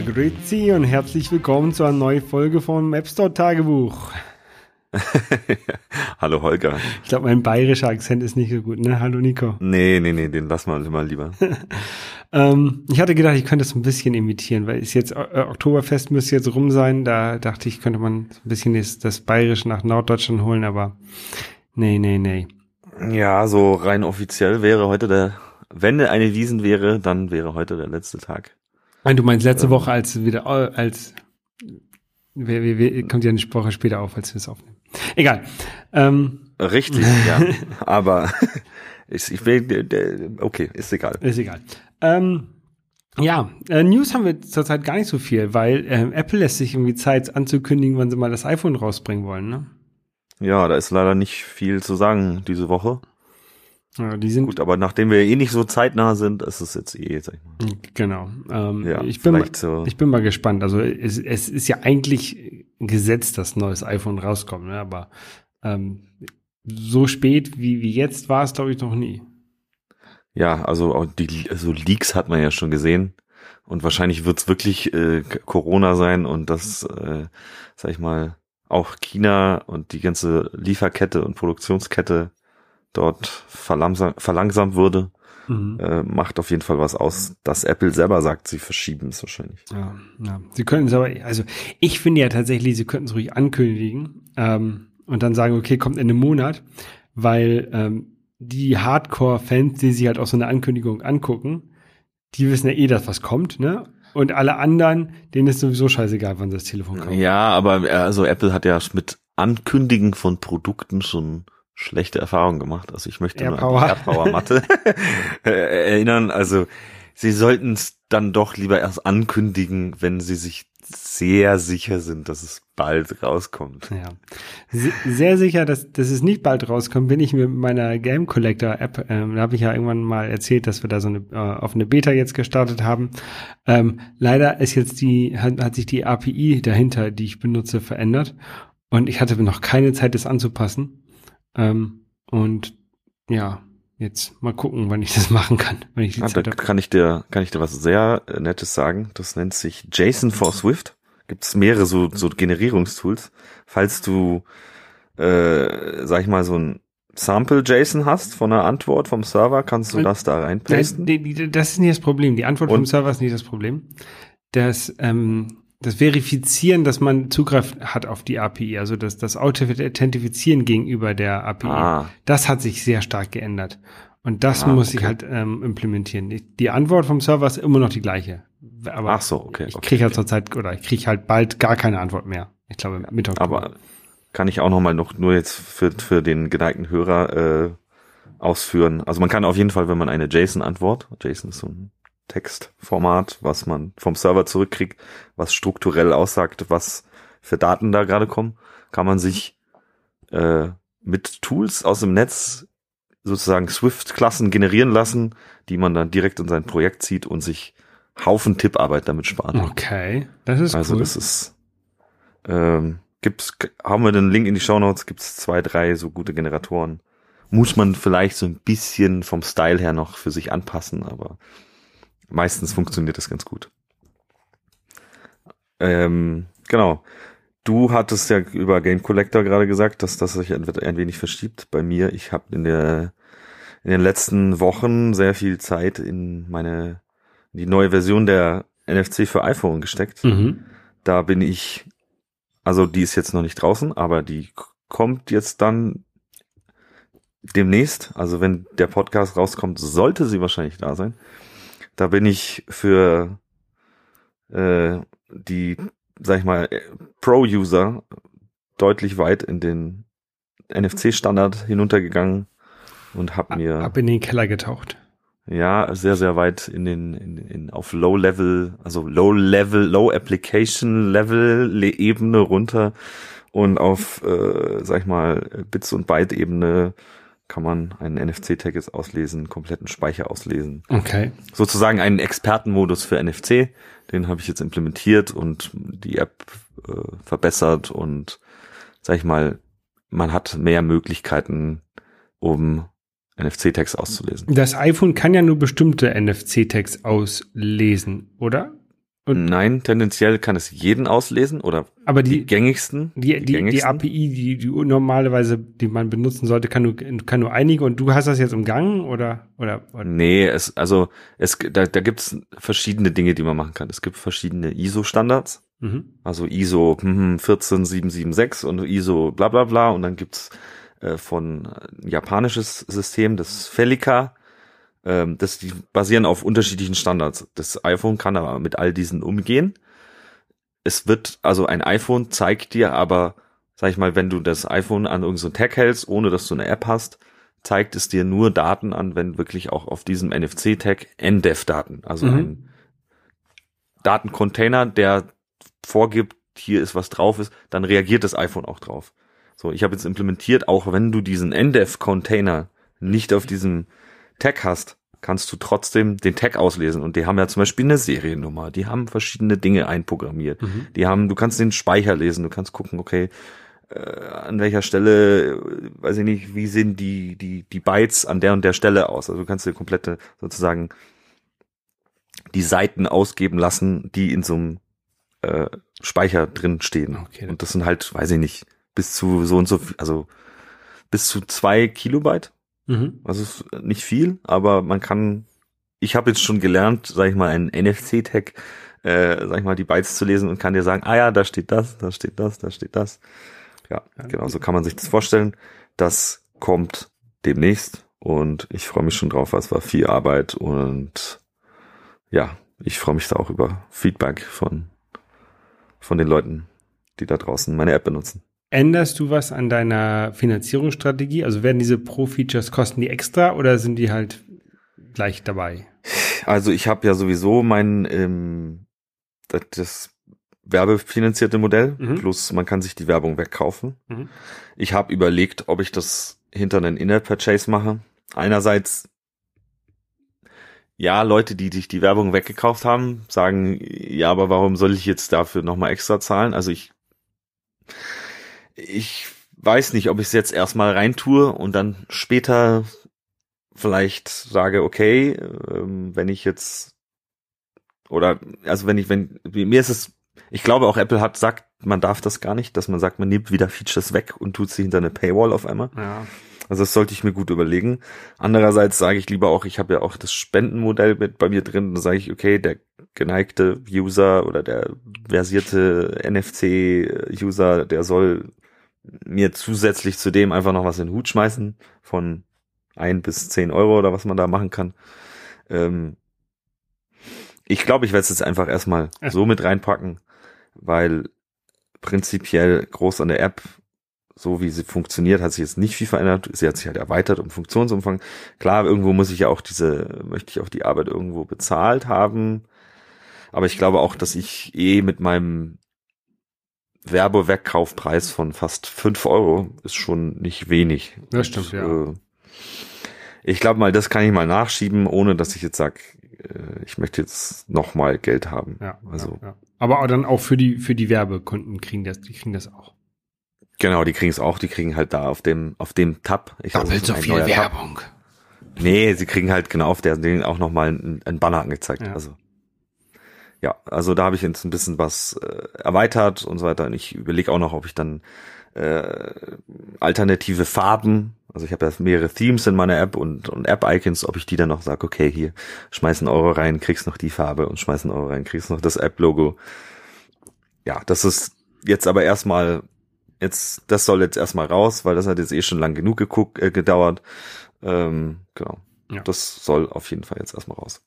Ja, grüezi und herzlich willkommen zu einer neuen Folge vom App Store Tagebuch. Hallo Holger. Ich glaube, mein bayerischer Akzent ist nicht so gut, ne? Hallo Nico. Nee, nee, nee, den lassen wir mal lieber. ähm, ich hatte gedacht, ich könnte es ein bisschen imitieren, weil es jetzt äh, Oktoberfest müsste jetzt rum sein. Da dachte ich, könnte man ein bisschen das, das Bayerische nach Norddeutschland holen, aber nee, nee, nee. Ja, so rein offiziell wäre heute der, wenn eine Wiesen wäre, dann wäre heute der letzte Tag. Nein, du meinst letzte ähm, Woche als wieder als wir, wir, wir, kommt ja eine Woche später auf, als wir es aufnehmen. Egal. Ähm. Richtig, ja. Aber ich, ich will, okay, ist egal. Ist egal. Ähm, ja, äh, News haben wir zurzeit gar nicht so viel, weil äh, Apple lässt sich irgendwie Zeit anzukündigen, wann sie mal das iPhone rausbringen wollen, ne? Ja, da ist leider nicht viel zu sagen diese Woche. Ja, die sind gut, aber nachdem wir eh nicht so zeitnah sind, ist es jetzt eh, sag ich mal. Genau. Ähm, ja, ich bin mal, so. ich bin mal gespannt. Also es, es ist ja eigentlich Gesetz, dass ein neues iPhone rauskommt, ne? aber ähm, so spät wie, wie jetzt war es, glaube ich, noch nie. Ja, also die also Leaks hat man ja schon gesehen. Und wahrscheinlich wird es wirklich äh, Corona sein und das, äh, sag ich mal, auch China und die ganze Lieferkette und Produktionskette dort verlangsamt wurde, mhm. äh, macht auf jeden Fall was aus, dass Apple selber sagt, sie verschieben es wahrscheinlich. Ja, ja. Sie können es aber, also ich finde ja tatsächlich, sie könnten es ruhig ankündigen ähm, und dann sagen, okay, kommt in einem Monat, weil ähm, die Hardcore-Fans, die sich halt auch so eine Ankündigung angucken, die wissen ja eh, dass was kommt, ne? Und alle anderen, denen ist sowieso scheißegal, wann das Telefon kommt. Ja, aber äh, also Apple hat ja mit Ankündigen von Produkten schon schlechte Erfahrungen gemacht. Also ich möchte Airpower. nur an die Erdpower-Matte erinnern. Also sie sollten es dann doch lieber erst ankündigen, wenn sie sich sehr sicher sind, dass es bald rauskommt. Ja. Sehr sicher, dass, dass es nicht bald rauskommt, bin ich mit meiner Game Collector App, ähm, da habe ich ja irgendwann mal erzählt, dass wir da so eine äh, auf eine Beta jetzt gestartet haben. Ähm, leider ist jetzt die, hat, hat sich die API dahinter, die ich benutze, verändert. Und ich hatte noch keine Zeit, das anzupassen. Ähm, und ja, jetzt mal gucken, wann ich das machen kann, wenn ich die ah, Zeit da kann ich dir kann ich dir was sehr Nettes sagen. Das nennt sich JSON for Swift. Gibt es mehrere so so Generierungstools. Falls du äh, sag ich mal so ein Sample JSON hast von einer Antwort vom Server, kannst du das da reinpasten? Nein, das ist nicht das Problem. Die Antwort und? vom Server ist nicht das Problem. Das ähm, das Verifizieren, dass man Zugriff hat auf die API, also das, das Authentifizieren gegenüber der API, ah. das hat sich sehr stark geändert. Und das ah, muss okay. ich halt ähm, implementieren. Die Antwort vom Server ist immer noch die gleiche. Aber Ach so, okay. Ich kriege ja zurzeit, oder ich kriege halt bald gar keine Antwort mehr. Ich glaube, mit Oktober. Aber kann ich auch noch mal noch nur jetzt für, für den geneigten Hörer äh, ausführen. Also man kann auf jeden Fall, wenn man eine JSON-Antwort, JSON ist so ein Textformat, was man vom Server zurückkriegt, was strukturell aussagt, was für Daten da gerade kommen, kann man sich äh, mit Tools aus dem Netz sozusagen Swift-Klassen generieren lassen, die man dann direkt in sein Projekt zieht und sich Haufen Tipparbeit damit spart. Okay, das ist also cool. das ist ähm, gibt's haben wir den Link in die Show Notes, gibt's zwei, drei so gute Generatoren. Muss man vielleicht so ein bisschen vom Style her noch für sich anpassen, aber meistens funktioniert das ganz gut. Ähm, genau. Du hattest ja über Game Collector gerade gesagt, dass das sich ein, ein wenig verschiebt. Bei mir, ich habe in der in den letzten Wochen sehr viel Zeit in meine in die neue Version der NFC für iPhone gesteckt. Mhm. Da bin ich, also die ist jetzt noch nicht draußen, aber die kommt jetzt dann demnächst. Also wenn der Podcast rauskommt, sollte sie wahrscheinlich da sein. Da bin ich für äh, die, sag ich mal, Pro-User deutlich weit in den NFC-Standard hinuntergegangen und hab mir ab in den Keller getaucht. Ja, sehr sehr weit in den in, in auf Low Level, also Low Level, Low Application Level Ebene runter und auf äh, sag ich mal Bits und Byte Ebene kann man einen NFC-Tag jetzt auslesen, kompletten Speicher auslesen. Okay. Sozusagen einen Expertenmodus für NFC, den habe ich jetzt implementiert und die App äh, verbessert und sag ich mal, man hat mehr Möglichkeiten, um NFC-Tags auszulesen. Das iPhone kann ja nur bestimmte NFC-Tags auslesen, oder? Und Nein, tendenziell kann es jeden auslesen oder aber die, die gängigsten. Die, die, die, gängigsten. die API, die, die normalerweise, die man benutzen sollte, kann nur, kann nur einige und du hast das jetzt umgangen oder? oder, oder? Nee, es, also es, da, da gibt es verschiedene Dinge, die man machen kann. Es gibt verschiedene ISO-Standards. Mhm. Also ISO 14776 und ISO bla bla bla und dann gibt's äh, von ein japanisches System, das Felica, ähm, das die basieren auf unterschiedlichen Standards. Das iPhone kann aber mit all diesen umgehen. Es wird, also ein iPhone zeigt dir aber, sag ich mal, wenn du das iPhone an irgendein so Tag hältst, ohne dass du eine App hast, zeigt es dir nur Daten an, wenn wirklich auch auf diesem NFC-Tag NDEF-Daten, also mhm. ein Datencontainer, der vorgibt, hier ist was drauf ist, dann reagiert das iPhone auch drauf. So, ich habe jetzt implementiert, auch wenn du diesen NDEF-Container nicht auf diesem Tag hast, kannst du trotzdem den Tag auslesen. Und die haben ja zum Beispiel eine Seriennummer, die haben verschiedene Dinge einprogrammiert. Mhm. Die haben, du kannst den Speicher lesen, du kannst gucken, okay, äh, an welcher Stelle, äh, weiß ich nicht, wie sehen die, die, die Bytes an der und der Stelle aus. Also du kannst dir komplette sozusagen die Seiten ausgeben lassen, die in so einem äh, Speicher drin stehen. Okay. Und das sind halt, weiß ich nicht, bis zu so und so, also bis zu zwei Kilobyte. Mhm. Also ist nicht viel, aber man kann, ich habe jetzt schon gelernt, sag ich mal, einen NFC-Tag, äh, sag ich mal, die Bytes zu lesen und kann dir sagen, ah ja, da steht das, da steht das, da steht das. Ja, ja. genau, so kann man sich das vorstellen. Das kommt demnächst und ich freue mich schon drauf, weil es war viel Arbeit und ja, ich freue mich da auch über Feedback von, von den Leuten, die da draußen meine App benutzen. Änderst du was an deiner Finanzierungsstrategie? Also werden diese Pro-Features kosten die extra oder sind die halt gleich dabei? Also ich habe ja sowieso mein ähm, das, werbefinanzierte Modell mhm. plus man kann sich die Werbung wegkaufen. Mhm. Ich habe überlegt, ob ich das hinter einen In-App-Purchase mache. Einerseits ja, Leute, die sich die Werbung weggekauft haben, sagen, ja, aber warum soll ich jetzt dafür nochmal extra zahlen? Also ich ich weiß nicht, ob ich es jetzt erstmal reintue und dann später vielleicht sage, okay, ähm, wenn ich jetzt oder also wenn ich, wenn mir ist es, ich glaube auch Apple hat sagt, man darf das gar nicht, dass man sagt, man nimmt wieder Features weg und tut sie hinter eine Paywall auf einmal. Ja. Also das sollte ich mir gut überlegen. Andererseits sage ich lieber auch, ich habe ja auch das Spendenmodell mit bei mir drin, da sage ich, okay, der geneigte User oder der versierte NFC-User, der soll mir zusätzlich zu dem einfach noch was in den Hut schmeißen von ein bis zehn Euro oder was man da machen kann. Ähm, ich glaube, ich werde es jetzt einfach erstmal so mit reinpacken, weil prinzipiell groß an der App, so wie sie funktioniert, hat sich jetzt nicht viel verändert. Sie hat sich halt erweitert um Funktionsumfang. Klar, irgendwo muss ich ja auch diese, möchte ich auch die Arbeit irgendwo bezahlt haben. Aber ich glaube auch, dass ich eh mit meinem Werbewegkaufpreis von fast fünf Euro ist schon nicht wenig. Das stimmt, Und, ja. Äh, ich glaube mal, das kann ich mal nachschieben, ohne dass ich jetzt sag, äh, ich möchte jetzt noch mal Geld haben. Ja, also. Ja, ja. Aber dann auch für die, für die Werbekunden kriegen das, die kriegen das auch. Genau, die kriegen es auch, die kriegen halt da auf dem, auf dem Tab. Ich Doppelt so viel Werbung. Tab. Nee, sie kriegen halt genau auf der Ding auch noch mal ein, ein Banner angezeigt. Ja. Also ja, also da habe ich jetzt ein bisschen was äh, erweitert und so weiter. Und ich überlege auch noch, ob ich dann äh, alternative Farben, also ich habe ja mehrere Themes in meiner App und, und App-Icons, ob ich die dann noch sage, okay, hier, schmeiß einen Euro rein, kriegst noch die Farbe und schmeiß einen Euro rein, kriegst noch das App-Logo. Ja, das ist jetzt aber erstmal, jetzt, das soll jetzt erstmal raus, weil das hat jetzt eh schon lang genug geguckt, äh, gedauert. Ähm, genau. Ja. Das soll auf jeden Fall jetzt erstmal raus.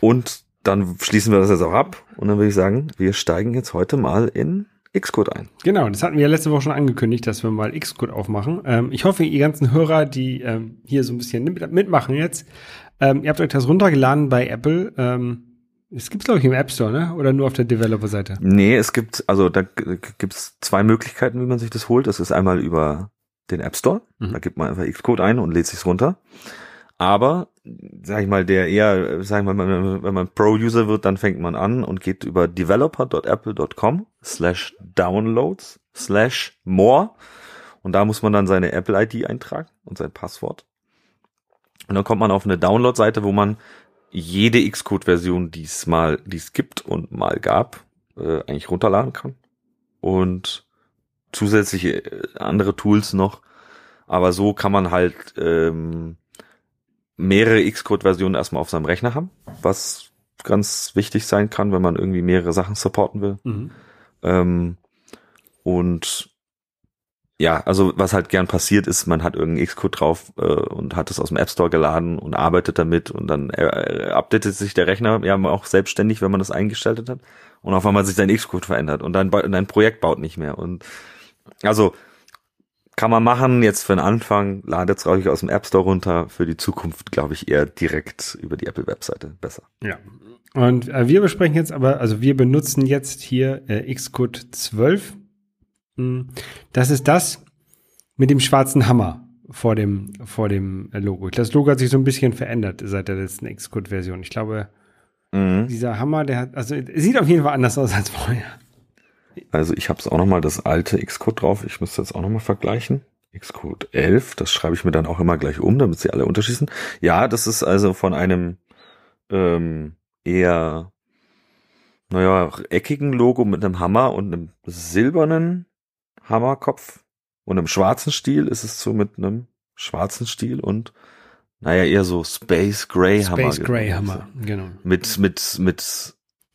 Und dann schließen wir das jetzt auch ab und dann würde ich sagen, wir steigen jetzt heute mal in Xcode ein. Genau, das hatten wir ja letzte Woche schon angekündigt, dass wir mal Xcode aufmachen. Ähm, ich hoffe, ihr ganzen Hörer, die ähm, hier so ein bisschen mitmachen jetzt, ähm, ihr habt euch das runtergeladen bei Apple. Ähm, es gibt glaube ich, im App Store, ne? Oder nur auf der Developer-Seite? Nee, es gibt, also da gibt's zwei Möglichkeiten, wie man sich das holt. Das ist einmal über den App Store. Mhm. Da gibt man einfach Xcode ein und lädt sich's runter. Aber, sag ich mal, der eher, sag ich mal, wenn man, Pro-User wird, dann fängt man an und geht über developer.apple.com slash downloads slash more und da muss man dann seine Apple-ID eintragen und sein Passwort. Und dann kommt man auf eine Download-Seite, wo man jede Xcode-Version, die es mal, die es gibt und mal gab, äh, eigentlich runterladen kann. Und zusätzliche äh, andere Tools noch. Aber so kann man halt ähm, mehrere Xcode-Versionen erstmal auf seinem Rechner haben, was ganz wichtig sein kann, wenn man irgendwie mehrere Sachen supporten will. Mhm. Ähm, und ja, also was halt gern passiert ist, man hat irgendeinen Xcode drauf äh, und hat es aus dem App Store geladen und arbeitet damit und dann äh, äh, updatet sich der Rechner ja auch selbstständig, wenn man das eingestellt hat und auf einmal sich sein Xcode verändert und dein, dein Projekt baut nicht mehr und also kann man machen, jetzt für den Anfang, ladet es euch aus dem App Store runter, für die Zukunft glaube ich eher direkt über die Apple-Webseite besser. Ja, und äh, wir besprechen jetzt aber, also wir benutzen jetzt hier äh, Xcode 12 hm. Das ist das mit dem schwarzen Hammer vor dem, vor dem Logo. Das Logo hat sich so ein bisschen verändert seit der letzten Xcode-Version. Ich glaube, mhm. dieser Hammer, der hat, also sieht auf jeden Fall anders aus als vorher. Also ich habe es auch noch mal das alte Xcode drauf. Ich müsste jetzt auch noch mal vergleichen. Xcode 11, das schreibe ich mir dann auch immer gleich um, damit sie alle unterschießen. Ja, das ist also von einem ähm, eher, naja, eckigen Logo mit einem Hammer und einem silbernen Hammerkopf und im schwarzen Stil ist es so mit einem schwarzen Stil und naja, eher so Space Gray Hammer. Space Gray Hammer, genau. Mit, mit, mit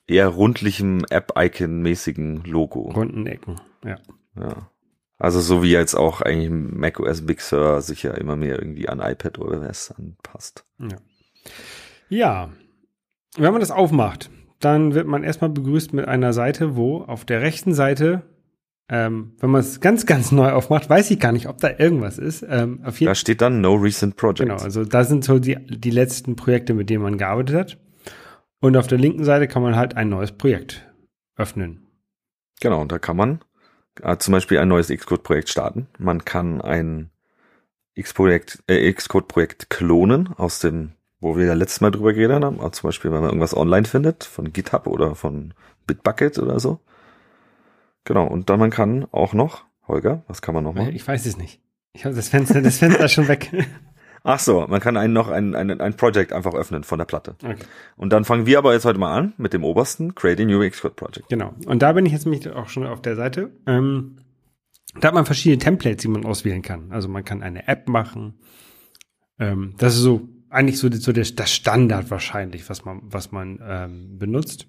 eher rundlichem App-Icon-mäßigen Logo. Runden Ecken, ja. Ja. Also so wie jetzt auch eigentlich macOS Big Sur sich ja immer mehr irgendwie an iPad OS anpasst. Ja. Ja. Wenn man das aufmacht, dann wird man erstmal begrüßt mit einer Seite, wo auf der rechten Seite ähm, wenn man es ganz, ganz neu aufmacht, weiß ich gar nicht, ob da irgendwas ist. Ähm, da steht dann No Recent Projects. Genau, also da sind so die, die letzten Projekte, mit denen man gearbeitet hat. Und auf der linken Seite kann man halt ein neues Projekt öffnen. Genau, und da kann man äh, zum Beispiel ein neues Xcode-Projekt starten. Man kann ein Xcode-Projekt äh, Xcode klonen aus dem, wo wir ja letztes Mal drüber geredet haben. Also zum Beispiel, wenn man irgendwas online findet, von GitHub oder von Bitbucket oder so. Genau, und dann man kann auch noch, Holger, was kann man noch machen? Ich weiß es nicht. Ich habe das Fenster, das Fenster schon weg. Ach so, man kann einen noch ein, ein, ein Project einfach öffnen von der Platte. Okay. Und dann fangen wir aber jetzt heute mal an mit dem obersten, Create a New Xcode Project. Genau. Und da bin ich jetzt nämlich auch schon auf der Seite. Ähm, da hat man verschiedene Templates, die man auswählen kann. Also man kann eine App machen. Ähm, das ist so eigentlich so, so das, das Standard wahrscheinlich, was man, was man ähm, benutzt.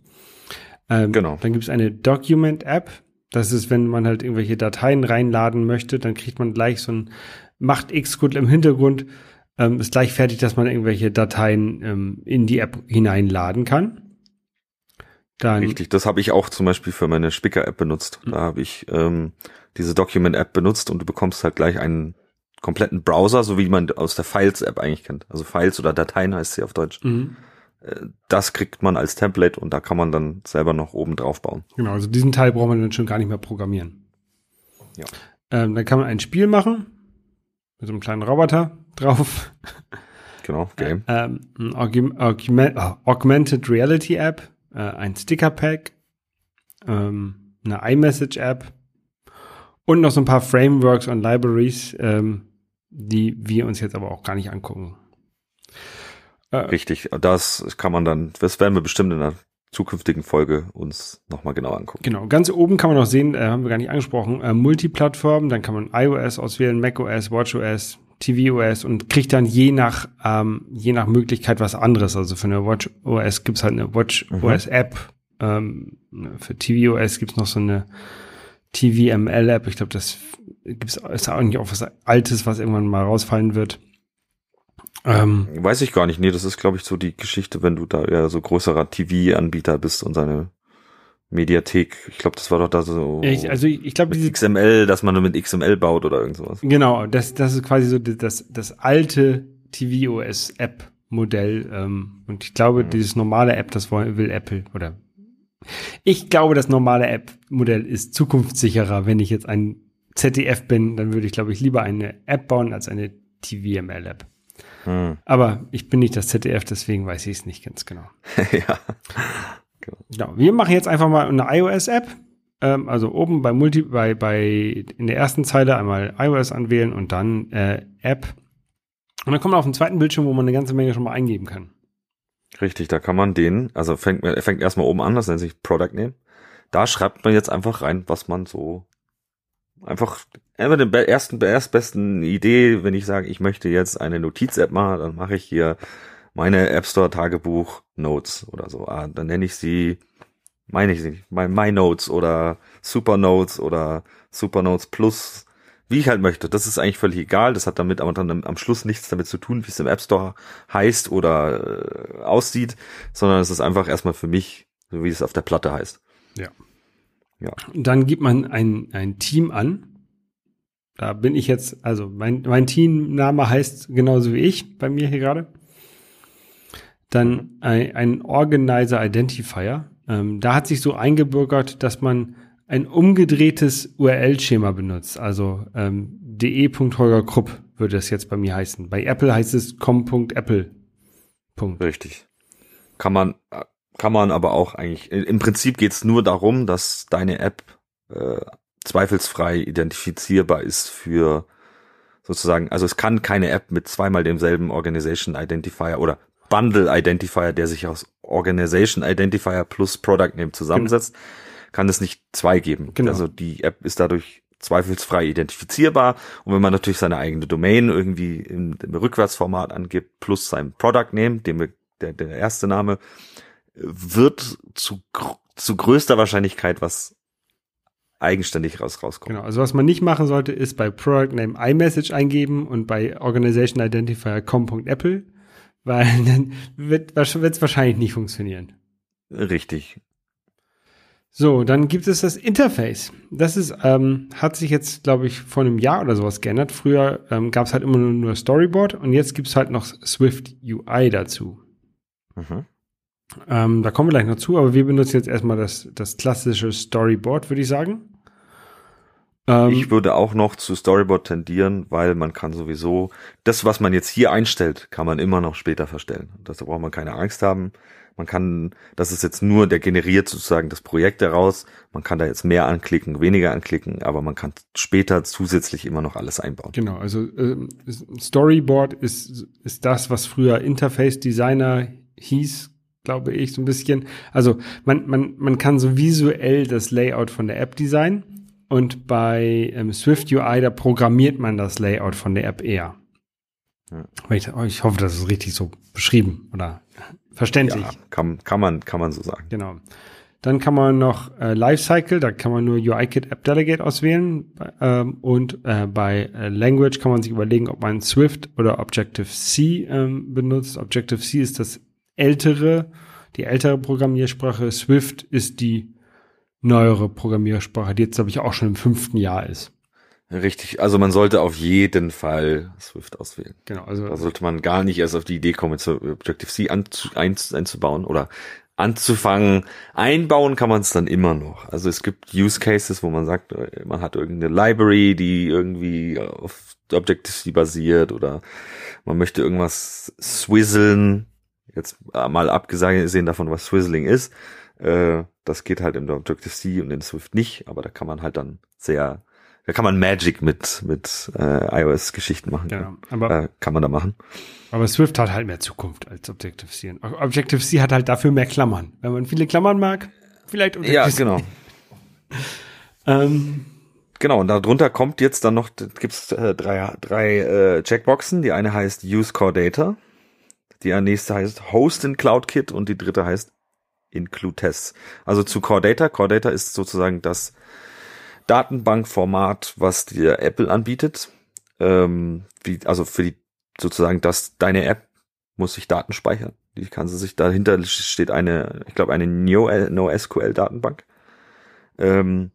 Ähm, genau. Dann gibt es eine Document-App. Das ist, wenn man halt irgendwelche Dateien reinladen möchte, dann kriegt man gleich so ein Macht Xcode im Hintergrund, ähm, ist gleich fertig, dass man irgendwelche Dateien ähm, in die App hineinladen kann. Dann Richtig, das habe ich auch zum Beispiel für meine Spicker-App benutzt. Da habe ich ähm, diese Document-App benutzt und du bekommst halt gleich einen kompletten Browser, so wie man aus der Files-App eigentlich kennt. Also Files oder Dateien heißt sie auf Deutsch. Mhm das kriegt man als Template und da kann man dann selber noch oben drauf bauen. Genau, also diesen Teil braucht man dann schon gar nicht mehr programmieren. Ja. Ähm, dann kann man ein Spiel machen mit so einem kleinen Roboter drauf. Genau, Game. Ähm, ein Augment, Augmented Reality App, äh, ein Sticker Pack, ähm, eine iMessage App und noch so ein paar Frameworks und Libraries, ähm, die wir uns jetzt aber auch gar nicht angucken. Äh, Richtig, das kann man dann, das werden wir bestimmt in einer zukünftigen Folge uns nochmal genau angucken. Genau, ganz oben kann man noch sehen, äh, haben wir gar nicht angesprochen, äh, Multiplattform, dann kann man iOS auswählen, macOS, WatchOS, tvOS und kriegt dann je nach, ähm, je nach Möglichkeit was anderes. Also für eine WatchOS gibt's halt eine WatchOS-App, mhm. ähm, für tvOS gibt's noch so eine TVML-App. Ich glaube, das gibt's, ist eigentlich auch was Altes, was irgendwann mal rausfallen wird. Ähm, Weiß ich gar nicht. Nee, das ist, glaube ich, so die Geschichte, wenn du da eher so größerer TV-Anbieter bist und seine Mediathek. Ich glaube, das war doch da so. Ich, also ich, glaube, diese XML, dass man nur mit XML baut oder irgend sowas. Genau, das, das ist quasi so das, das alte TV-OS-App-Modell. Ähm, und ich glaube, mhm. dieses normale App, das will Apple oder ich glaube, das normale App-Modell ist zukunftssicherer. Wenn ich jetzt ein ZDF bin, dann würde ich, glaube ich, lieber eine App bauen als eine TVML-App. Hm. Aber ich bin nicht das ZDF, deswegen weiß ich es nicht ganz genau. ja. Genau. Wir machen jetzt einfach mal eine iOS-App. Ähm, also oben bei Multi, bei, bei in der ersten Zeile einmal iOS anwählen und dann äh, App. Und dann kommt man auf den zweiten Bildschirm, wo man eine ganze Menge schon mal eingeben kann. Richtig, da kann man den, also fängt, fängt erstmal oben an, das nennt sich Product Name. Da schreibt man jetzt einfach rein, was man so einfach einfach den ersten erstbesten Idee, wenn ich sage, ich möchte jetzt eine Notiz-App machen, dann mache ich hier meine App Store Tagebuch Notes oder so. Ah, dann nenne ich sie, meine ich sie nicht, My, My Notes oder Super Notes oder Super Notes Plus, wie ich halt möchte. Das ist eigentlich völlig egal. Das hat damit aber dann am Schluss nichts damit zu tun, wie es im App Store heißt oder äh, aussieht, sondern es ist einfach erstmal für mich, so wie es auf der Platte heißt. Ja. Ja. Dann gibt man ein, ein Team an. Da bin ich jetzt, also mein, mein Teamname heißt genauso wie ich bei mir hier gerade. Dann ein, ein Organizer Identifier. Ähm, da hat sich so eingebürgert, dass man ein umgedrehtes URL-Schema benutzt. Also ähm, de.holgerkrupp würde das jetzt bei mir heißen. Bei Apple heißt es com.apple. Richtig. Kann man kann man aber auch eigentlich, im Prinzip geht's nur darum, dass deine App äh, zweifelsfrei identifizierbar ist für sozusagen, also es kann keine App mit zweimal demselben Organization Identifier oder Bundle Identifier, der sich aus Organization Identifier plus Product Name zusammensetzt, genau. kann es nicht zwei geben. Genau. Also die App ist dadurch zweifelsfrei identifizierbar. Und wenn man natürlich seine eigene Domain irgendwie im, im Rückwärtsformat angibt, plus sein Product Name, dem, der, der erste Name, wird zu, zu größter Wahrscheinlichkeit was eigenständig raus rauskommen. Genau, also was man nicht machen sollte, ist bei Product Name iMessage eingeben und bei Organization Identifier com.apple, weil dann wird es wahrscheinlich nicht funktionieren. Richtig. So, dann gibt es das Interface. Das ist, ähm, hat sich jetzt, glaube ich, vor einem Jahr oder sowas geändert. Früher ähm, gab es halt immer nur, nur Storyboard und jetzt gibt es halt noch Swift UI dazu. Mhm. Ähm, da kommen wir gleich noch zu, aber wir benutzen jetzt erstmal das, das klassische Storyboard, würde ich sagen. Ähm, ich würde auch noch zu Storyboard tendieren, weil man kann sowieso, das, was man jetzt hier einstellt, kann man immer noch später verstellen. Da braucht man keine Angst haben. Man kann, das ist jetzt nur, der generiert sozusagen das Projekt daraus. Man kann da jetzt mehr anklicken, weniger anklicken, aber man kann später zusätzlich immer noch alles einbauen. Genau, also äh, Storyboard ist, ist das, was früher Interface Designer hieß, glaube ich, so ein bisschen. Also man, man, man kann so visuell das Layout von der App designen und bei ähm, Swift UI, da programmiert man das Layout von der App eher. Ja. Ich, ich hoffe, das ist richtig so beschrieben oder verständlich. Ja, kann, kann, man, kann man so sagen. Genau. Dann kann man noch äh, Lifecycle, da kann man nur UIKit App Delegate auswählen. Ähm, und äh, bei äh, Language kann man sich überlegen, ob man Swift oder Objective-C ähm, benutzt. Objective-C ist das ältere, die ältere Programmiersprache. Swift ist die neuere Programmiersprache, die jetzt, glaube ich, auch schon im fünften Jahr ist. Richtig, also man sollte auf jeden Fall Swift auswählen. Genau, also da sollte man gar nicht erst auf die Idee kommen, zu Objective-C einzubauen oder anzufangen. Einbauen kann man es dann immer noch. Also es gibt Use Cases, wo man sagt, man hat irgendeine Library, die irgendwie auf Objective-C basiert oder man möchte irgendwas swizzlen Jetzt äh, mal abgesehen davon, was Swizzling ist. Äh, das geht halt im Objective-C und in Swift nicht, aber da kann man halt dann sehr, da kann man Magic mit, mit äh, iOS-Geschichten machen. Ja, aber äh, kann man da machen. Aber Swift hat halt mehr Zukunft als Objective-C. Objective-C hat halt dafür mehr Klammern. Wenn man viele Klammern mag, vielleicht Objective-C. Ja, genau. ähm, Genau, und darunter kommt jetzt dann noch, gibt's äh, drei, drei äh, Checkboxen. Die eine heißt Use Core Data. Die nächste heißt Host in CloudKit und die dritte heißt Include Tests. Also zu Core Data. Core Data ist sozusagen das Datenbankformat, was dir Apple anbietet. Ähm, wie, also für die sozusagen, dass deine App muss sich Daten speichern. Die kann sie sich dahinter steht eine, ich glaube, eine NoSQL Datenbank. Ähm,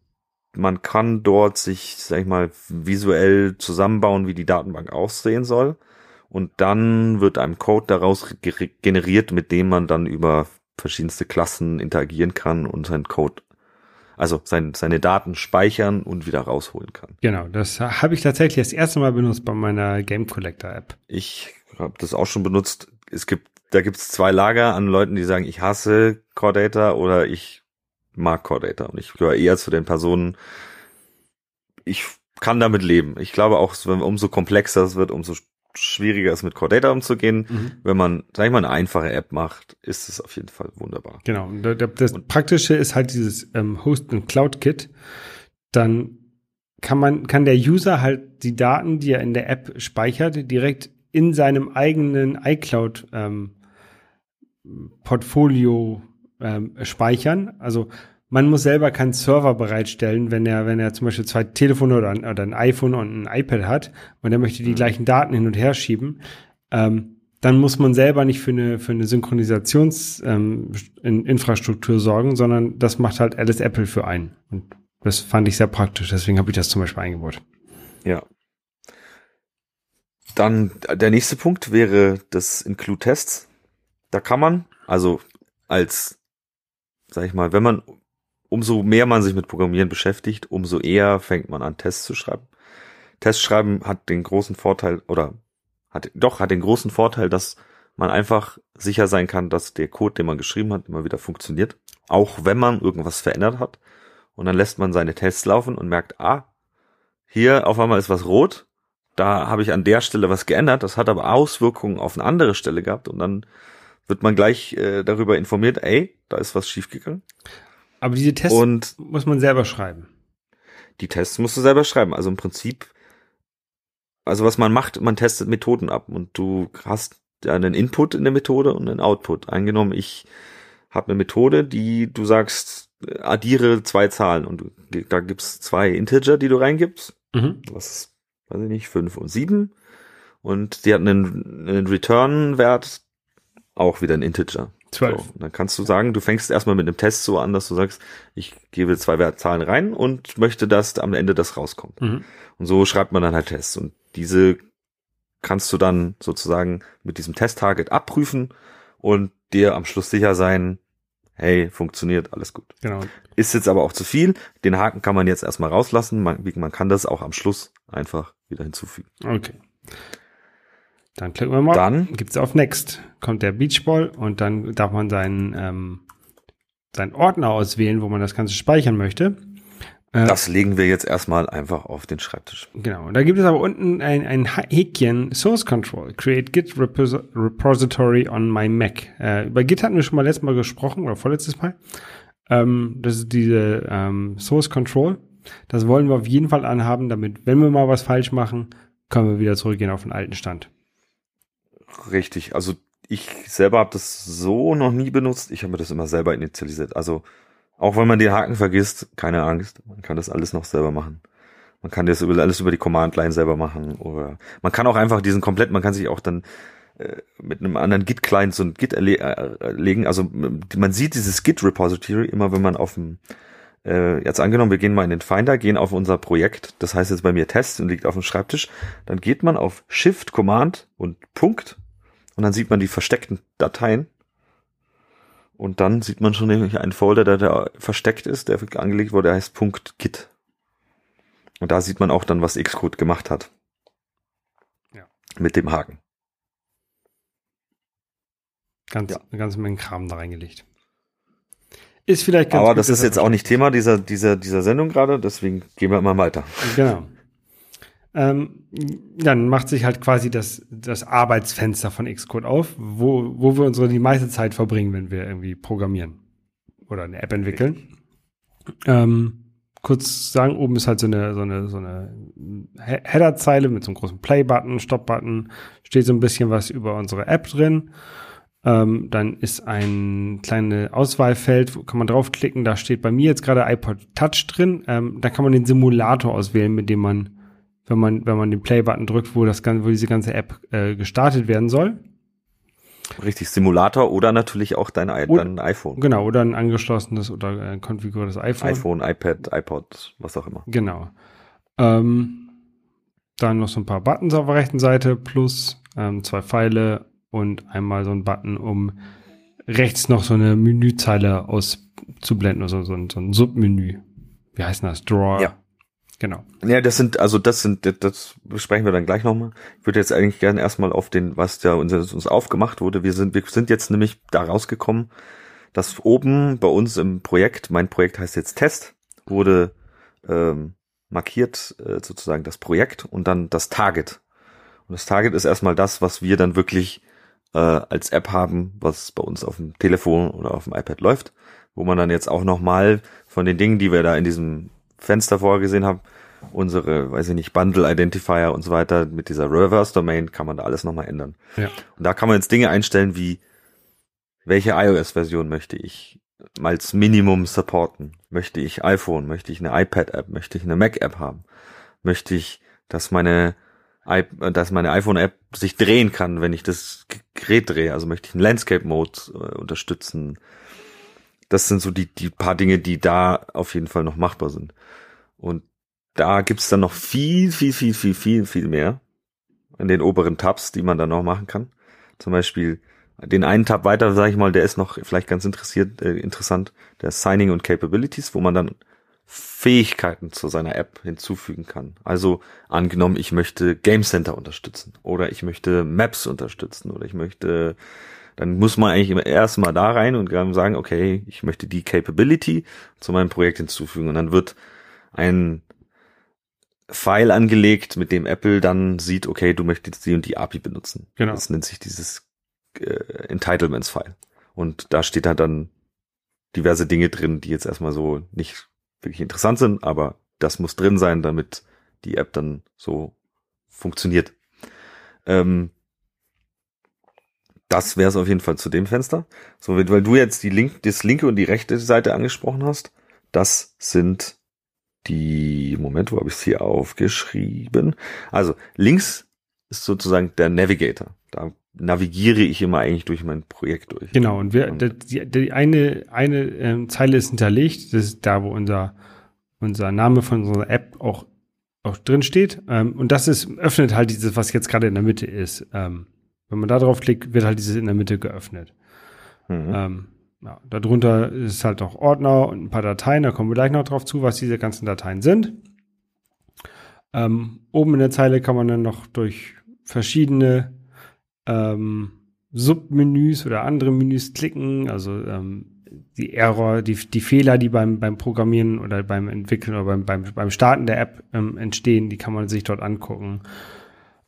man kann dort sich, sag ich mal, visuell zusammenbauen, wie die Datenbank aussehen soll und dann wird einem Code daraus generiert, mit dem man dann über verschiedenste Klassen interagieren kann und seinen Code, also sein, seine Daten speichern und wieder rausholen kann. Genau, das habe ich tatsächlich das erste Mal benutzt bei meiner Game Collector App. Ich habe das auch schon benutzt. Es gibt, da gibt es zwei Lager an Leuten, die sagen, ich hasse Core Data oder ich mag Core Data. Und ich gehöre eher zu den Personen, ich kann damit leben. Ich glaube auch, umso komplexer es wird, umso schwieriger ist, mit Core Data umzugehen. Mhm. Wenn man, sag ich mal, eine einfache App macht, ist es auf jeden Fall wunderbar. Genau. Das und Praktische ist halt dieses ähm, Host und Cloud Kit. Dann kann man, kann der User halt die Daten, die er in der App speichert, direkt in seinem eigenen iCloud ähm, Portfolio ähm, speichern. Also man muss selber keinen Server bereitstellen, wenn er, wenn er zum Beispiel zwei Telefone oder ein, oder ein iPhone und ein iPad hat und er möchte die mhm. gleichen Daten hin und her schieben, ähm, dann muss man selber nicht für eine, für eine Synchronisationsinfrastruktur ähm, sorgen, sondern das macht halt Alice Apple für einen. Und das fand ich sehr praktisch, deswegen habe ich das zum Beispiel eingebaut. Ja. Dann der nächste Punkt wäre das Include Tests. Da kann man, also als, sag ich mal, wenn man umso mehr man sich mit Programmieren beschäftigt, umso eher fängt man an, Tests zu schreiben. Tests schreiben hat den großen Vorteil, oder hat, doch, hat den großen Vorteil, dass man einfach sicher sein kann, dass der Code, den man geschrieben hat, immer wieder funktioniert. Auch wenn man irgendwas verändert hat. Und dann lässt man seine Tests laufen und merkt, ah, hier auf einmal ist was rot. Da habe ich an der Stelle was geändert. Das hat aber Auswirkungen auf eine andere Stelle gehabt. Und dann wird man gleich äh, darüber informiert, ey, da ist was schiefgegangen. Aber diese Tests und muss man selber schreiben. Die Tests musst du selber schreiben. Also im Prinzip, also was man macht, man testet Methoden ab und du hast einen Input in der Methode und einen Output. Eingenommen, ich habe eine Methode, die du sagst, addiere zwei Zahlen und du, da gibt's zwei Integer, die du reingibst. Mhm. Was, weiß ich nicht, fünf und sieben. Und die hat einen, einen Return-Wert, auch wieder ein Integer. 12. So, dann kannst du sagen, du fängst erstmal mit einem Test so an, dass du sagst, ich gebe zwei Wertzahlen rein und möchte, dass am Ende das rauskommt. Mhm. Und so schreibt man dann halt Tests. Und diese kannst du dann sozusagen mit diesem Test-Target abprüfen und dir am Schluss sicher sein, hey, funktioniert, alles gut. Genau. Ist jetzt aber auch zu viel. Den Haken kann man jetzt erstmal rauslassen. Man, man kann das auch am Schluss einfach wieder hinzufügen. Okay. Dann klicken wir mal. Dann gibt's auf Next. Kommt der Beachball und dann darf man seinen, ähm, seinen Ordner auswählen, wo man das Ganze speichern möchte. Äh, das legen wir jetzt erstmal einfach auf den Schreibtisch. Genau. Und da gibt es aber unten ein, ein Häkchen Source Control. Create Git Repository on my Mac. Äh, über Git hatten wir schon mal letztes Mal gesprochen oder vorletztes Mal. Ähm, das ist diese ähm, Source Control. Das wollen wir auf jeden Fall anhaben, damit, wenn wir mal was falsch machen, können wir wieder zurückgehen auf den alten Stand. Richtig. Also ich selber habe das so noch nie benutzt. Ich habe mir das immer selber initialisiert. Also auch wenn man den Haken vergisst, keine Angst, man kann das alles noch selber machen. Man kann das alles über die Command-Line selber machen oder man kann auch einfach diesen komplett, man kann sich auch dann äh, mit einem anderen Git-Client so ein Git erlegen. Äh, also man sieht dieses Git-Repository immer, wenn man auf dem äh, jetzt angenommen, wir gehen mal in den Finder, gehen auf unser Projekt, das heißt jetzt bei mir Test und liegt auf dem Schreibtisch, dann geht man auf Shift, Command und Punkt und dann sieht man die versteckten Dateien. Und dann sieht man schon nämlich einen Folder, der da versteckt ist, der angelegt wurde, der heißt .git. Und da sieht man auch dann, was Xcode gemacht hat. Ja. Mit dem Haken. Ganz, ja. eine ganze Menge Kram da reingelegt. Ist vielleicht ganz Aber gut, das ist jetzt auch nicht Thema dieser, dieser, dieser Sendung gerade, deswegen gehen wir mal weiter. Genau. Ähm, dann macht sich halt quasi das, das Arbeitsfenster von Xcode auf, wo, wo wir unsere die meiste Zeit verbringen, wenn wir irgendwie programmieren oder eine App entwickeln. Ähm, kurz sagen, oben ist halt so eine, so eine, so eine Header-Zeile mit so einem großen Play-Button, Stop-Button, steht so ein bisschen was über unsere App drin. Ähm, dann ist ein kleines Auswahlfeld, wo kann man draufklicken, da steht bei mir jetzt gerade iPod Touch drin. Ähm, da kann man den Simulator auswählen, mit dem man wenn man, wenn man den Play-Button drückt, wo das ganze, wo diese ganze App äh, gestartet werden soll. Richtig, Simulator oder natürlich auch dein, I dein iPhone. Genau, oder ein angeschlossenes oder ein konfiguriertes iPhone. iPhone, iPad, iPod, was auch immer. Genau. Ähm, dann noch so ein paar Buttons auf der rechten Seite plus ähm, zwei Pfeile und einmal so ein Button, um rechts noch so eine Menüzeile auszublenden, also so ein, so ein Submenü. Wie heißt das? Drawer. Ja. Genau. Ja, das sind, also das sind, das besprechen wir dann gleich nochmal. Ich würde jetzt eigentlich gerne erstmal auf den, was da uns, uns aufgemacht wurde. Wir sind, wir sind jetzt nämlich da rausgekommen, dass oben bei uns im Projekt, mein Projekt heißt jetzt Test, wurde ähm, markiert äh, sozusagen das Projekt und dann das Target. Und das Target ist erstmal das, was wir dann wirklich äh, als App haben, was bei uns auf dem Telefon oder auf dem iPad läuft, wo man dann jetzt auch nochmal von den Dingen, die wir da in diesem Fenster vorher gesehen haben, unsere, weiß ich nicht, Bundle Identifier und so weiter mit dieser Reverse Domain kann man da alles nochmal ändern. Ja. Und da kann man jetzt Dinge einstellen wie, welche iOS-Version möchte ich als Minimum supporten? Möchte ich iPhone? Möchte ich eine iPad-App? Möchte ich eine Mac-App haben? Möchte ich, dass meine dass meine iPhone-App sich drehen kann, wenn ich das Gerät drehe. Also möchte ich einen Landscape-Mode äh, unterstützen. Das sind so die, die paar Dinge, die da auf jeden Fall noch machbar sind. Und da gibt's dann noch viel, viel, viel, viel, viel, viel mehr in den oberen Tabs, die man dann noch machen kann. Zum Beispiel den einen Tab weiter, sage ich mal, der ist noch vielleicht ganz interessiert, äh, interessant, der Signing und Capabilities, wo man dann Fähigkeiten zu seiner App hinzufügen kann. Also angenommen, ich möchte Game Center unterstützen oder ich möchte Maps unterstützen oder ich möchte, dann muss man eigentlich immer erstmal da rein und sagen, okay, ich möchte die Capability zu meinem Projekt hinzufügen und dann wird ein File angelegt, mit dem Apple dann sieht, okay, du möchtest die und die API benutzen. Genau. Das nennt sich dieses äh, Entitlements-File. Und da steht halt dann diverse Dinge drin, die jetzt erstmal so nicht wirklich interessant sind, aber das muss drin sein, damit die App dann so funktioniert. Ähm, das wäre es auf jeden Fall zu dem Fenster. So, weil du jetzt die link, das linke und die rechte Seite angesprochen hast, das sind die, Moment, wo habe ich es hier aufgeschrieben? Also links ist sozusagen der Navigator. Da navigiere ich immer eigentlich durch mein Projekt durch. Genau, und wir, die, die eine, eine ähm, Zeile ist hinterlegt, das ist da, wo unser, unser Name von unserer App auch, auch drin steht. Ähm, und das ist, öffnet halt dieses, was jetzt gerade in der Mitte ist. Ähm, wenn man da drauf klickt, wird halt dieses in der Mitte geöffnet. Mhm. Ähm, ja, darunter ist halt noch Ordner und ein paar Dateien, da kommen wir gleich noch drauf zu, was diese ganzen Dateien sind. Ähm, oben in der Zeile kann man dann noch durch verschiedene ähm, Submenüs oder andere Menüs klicken, also ähm, die Error, die, die Fehler, die beim, beim Programmieren oder beim Entwickeln oder beim, beim, beim Starten der App ähm, entstehen, die kann man sich dort angucken.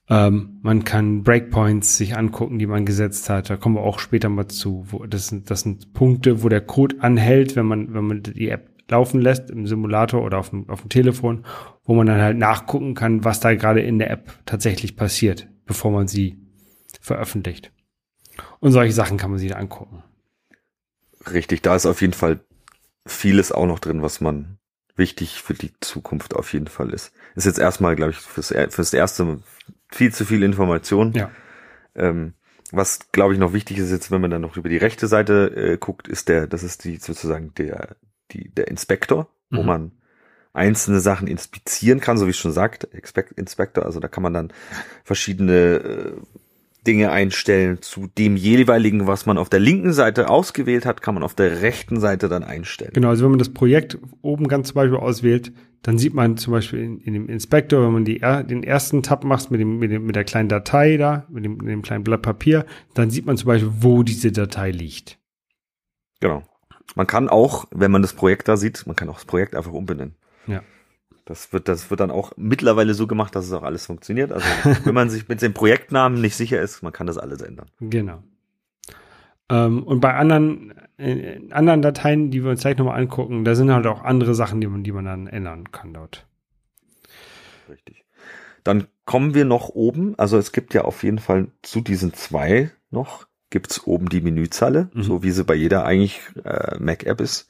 Ähm, man kann Breakpoints sich angucken, die man gesetzt hat. Da kommen wir auch später mal zu. Wo, das, sind, das sind Punkte, wo der Code anhält, wenn man, wenn man die App laufen lässt im Simulator oder auf dem, auf dem Telefon, wo man dann halt nachgucken kann, was da gerade in der App tatsächlich passiert, bevor man sie veröffentlicht. Und solche Sachen kann man sich da angucken. Richtig, da ist auf jeden Fall vieles auch noch drin, was man wichtig für die Zukunft auf jeden Fall ist. Ist jetzt erstmal, glaube ich, fürs, fürs erste viel zu viel Information. Ja. Ähm, was, glaube ich, noch wichtig ist jetzt, wenn man dann noch über die rechte Seite äh, guckt, ist der, das ist die sozusagen der, die, der Inspektor, wo mhm. man einzelne Sachen inspizieren kann, so wie es schon sagt, Inspector, also da kann man dann verschiedene äh, Dinge einstellen zu dem jeweiligen, was man auf der linken Seite ausgewählt hat, kann man auf der rechten Seite dann einstellen. Genau, also wenn man das Projekt oben ganz zum Beispiel auswählt, dann sieht man zum Beispiel in, in dem Inspektor, wenn man die, den ersten Tab macht mit, dem, mit, dem, mit der kleinen Datei da, mit dem, mit dem kleinen Blatt Papier, dann sieht man zum Beispiel, wo diese Datei liegt. Genau. Man kann auch, wenn man das Projekt da sieht, man kann auch das Projekt einfach umbenennen. Ja. Das wird, das wird dann auch mittlerweile so gemacht, dass es auch alles funktioniert. Also wenn man sich mit dem Projektnamen nicht sicher ist, man kann das alles ändern. Genau. Ähm, und bei anderen, äh, anderen Dateien, die wir uns gleich nochmal angucken, da sind halt auch andere Sachen, die man, die man dann ändern kann dort. Richtig. Dann kommen wir noch oben. Also es gibt ja auf jeden Fall zu diesen zwei noch, gibt's oben die Menüzeile, mhm. so wie sie bei jeder eigentlich äh, Mac-App ist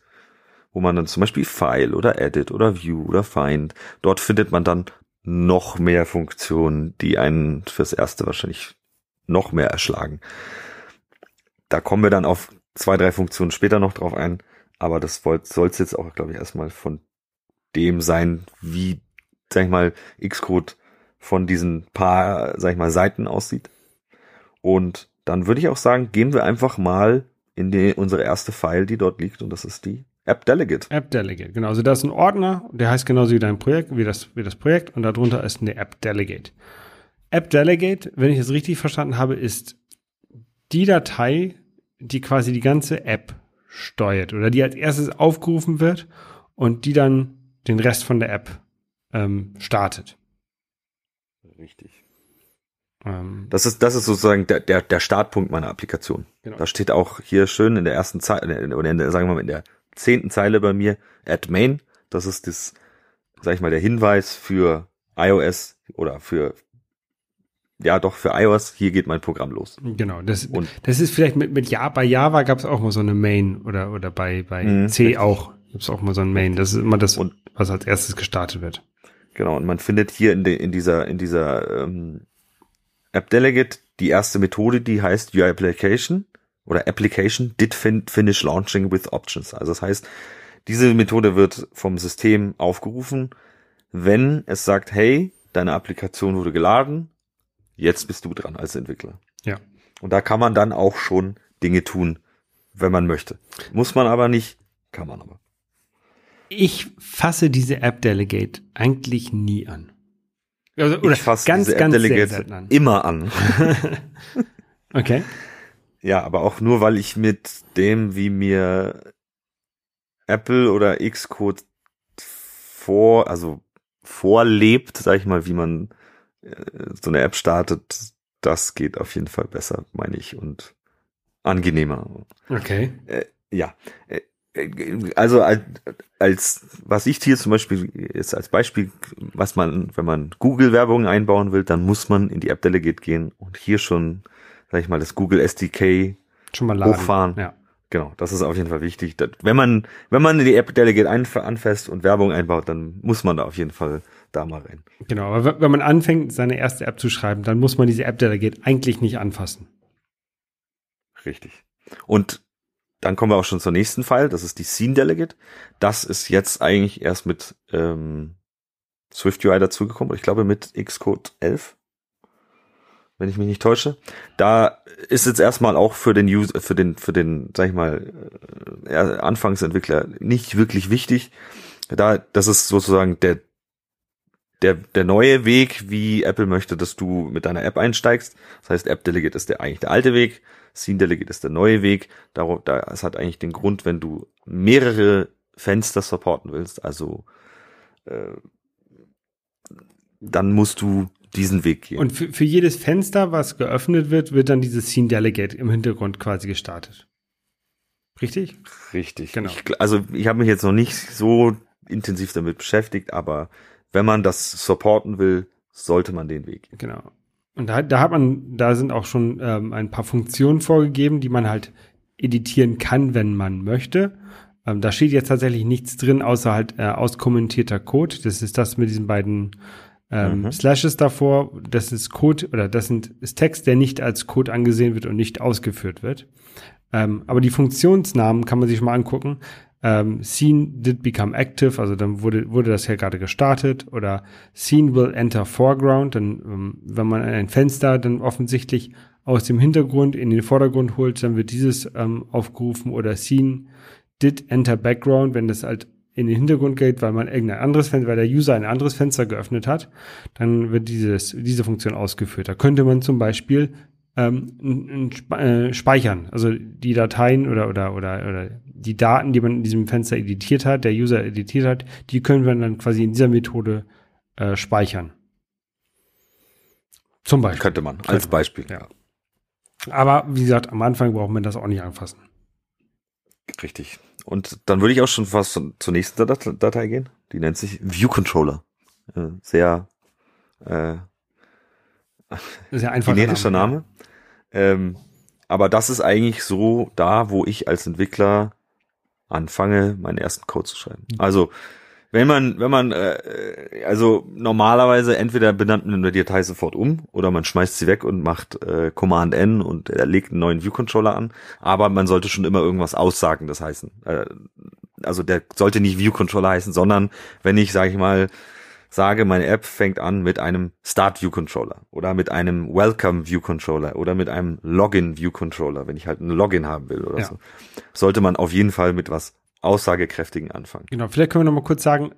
wo man dann zum Beispiel File oder Edit oder View oder Find, dort findet man dann noch mehr Funktionen, die einen fürs erste wahrscheinlich noch mehr erschlagen. Da kommen wir dann auf zwei, drei Funktionen später noch drauf ein, aber das soll es jetzt auch, glaube ich, erstmal von dem sein, wie, sag ich mal, Xcode von diesen paar, sag ich mal, Seiten aussieht. Und dann würde ich auch sagen, gehen wir einfach mal in die, unsere erste File, die dort liegt, und das ist die App Delegate. App Delegate, genau. Also da ist ein Ordner, der heißt genauso wie dein Projekt, wie das, wie das Projekt und darunter ist eine App Delegate. App Delegate, wenn ich es richtig verstanden habe, ist die Datei, die quasi die ganze App steuert oder die als erstes aufgerufen wird und die dann den Rest von der App ähm, startet. Richtig. Ähm, das ist, das ist sozusagen der, der, der Startpunkt meiner Applikation. Genau. Da steht auch hier schön in der ersten Zeile, oder in der, sagen wir mal, in der zehnten Zeile bei mir, add main. Das ist das, sag ich mal, der Hinweis für iOS oder für, ja doch, für iOS, hier geht mein Programm los. Genau, das, und, das ist vielleicht mit, mit ja, bei Java gab es auch mal so eine Main oder, oder bei, bei mh, C richtig. auch gibt es auch mal so ein Main. Das ist immer das, und, was als erstes gestartet wird. Genau, und man findet hier in, de, in dieser, in dieser ähm, App Delegate die erste Methode, die heißt Your Application oder Application did fin finish launching with options. Also das heißt, diese Methode wird vom System aufgerufen, wenn es sagt, hey, deine Applikation wurde geladen, jetzt bist du dran als Entwickler. Ja. Und da kann man dann auch schon Dinge tun, wenn man möchte. Muss man aber nicht, kann man aber. Ich fasse diese App Delegate eigentlich nie an. Also, oder ich fasse ganz, diese App Delegate an. immer an. okay. Ja, aber auch nur, weil ich mit dem, wie mir Apple oder Xcode vor, also vorlebt, sag ich mal, wie man äh, so eine App startet, das geht auf jeden Fall besser, meine ich, und angenehmer. Okay. Äh, ja. Äh, also als, als was ich hier zum Beispiel jetzt als Beispiel, was man, wenn man Google-Werbung einbauen will, dann muss man in die App Delegate gehen und hier schon, sag ich mal, das Google SDK schon mal laden. hochfahren. Ja. Genau, das ist auf jeden Fall wichtig. Wenn man, wenn man die App Delegate anfasst und Werbung einbaut, dann muss man da auf jeden Fall da mal rein. Genau, aber wenn man anfängt, seine erste App zu schreiben, dann muss man diese App Delegate eigentlich nicht anfassen. Richtig. Und dann kommen wir auch schon zur nächsten File, das ist die Scene Delegate. Das ist jetzt eigentlich erst mit ähm, SwiftUI dazugekommen, ich glaube mit Xcode 11, wenn ich mich nicht täusche. Da ist jetzt erstmal auch für den User, für den, für den, sag ich mal, äh, Anfangsentwickler nicht wirklich wichtig. Da, das ist sozusagen der, der, der neue Weg, wie Apple möchte, dass du mit deiner App einsteigst. Das heißt, App Delegate ist der eigentlich der alte Weg. Scene Delegate ist der neue Weg. Darum, da, es hat eigentlich den Grund, wenn du mehrere Fenster supporten willst, also äh, dann musst du diesen Weg gehen. Und für, für jedes Fenster, was geöffnet wird, wird dann dieses Scene Delegate im Hintergrund quasi gestartet. Richtig? Richtig. Genau. Ich, also ich habe mich jetzt noch nicht so intensiv damit beschäftigt, aber wenn man das supporten will, sollte man den Weg gehen. Genau. Und da, da hat man, da sind auch schon ähm, ein paar Funktionen vorgegeben, die man halt editieren kann, wenn man möchte. Ähm, da steht jetzt tatsächlich nichts drin, außer halt äh, auskommentierter Code. Das ist das mit diesen beiden ähm, mhm. Slashes davor. Das ist Code oder das sind, ist Text, der nicht als Code angesehen wird und nicht ausgeführt wird. Ähm, aber die Funktionsnamen kann man sich mal angucken ähm, Scene did become active, also dann wurde, wurde das ja gerade gestartet oder Scene will enter foreground, dann, ähm, wenn man ein Fenster dann offensichtlich aus dem Hintergrund in den Vordergrund holt, dann wird dieses ähm, aufgerufen oder Scene did enter background, wenn das halt in den Hintergrund geht, weil man irgendein anderes Fenster, weil der User ein anderes Fenster geöffnet hat, dann wird dieses, diese Funktion ausgeführt. Da könnte man zum Beispiel ähm, äh, speichern. Also die Dateien oder, oder, oder, oder die Daten, die man in diesem Fenster editiert hat, der User editiert hat, die können wir dann quasi in dieser Methode äh, speichern. Zum Beispiel. Könnte man, als Könnte. Beispiel. Ja. Aber wie gesagt, am Anfang braucht man das auch nicht anfassen. Richtig. Und dann würde ich auch schon fast zur nächsten Datei gehen. Die nennt sich View Controller. Äh, sehr äh, sehr einfach generischer Name. Name. Ähm, aber das ist eigentlich so da, wo ich als Entwickler anfange, meinen ersten Code zu schreiben. Mhm. Also wenn man, wenn man, äh, also normalerweise entweder benannt man eine Datei sofort um oder man schmeißt sie weg und macht äh, Command N und er legt einen neuen View Controller an. Aber man sollte schon immer irgendwas Aussagendes heißen. Äh, also der sollte nicht View Controller heißen, sondern wenn ich, sage ich mal, sage, meine App fängt an mit einem Start View Controller oder mit einem Welcome View Controller oder mit einem Login View Controller, wenn ich halt ein Login haben will oder ja. so, sollte man auf jeden Fall mit was aussagekräftigen anfangen. Genau, vielleicht können wir noch mal kurz sagen,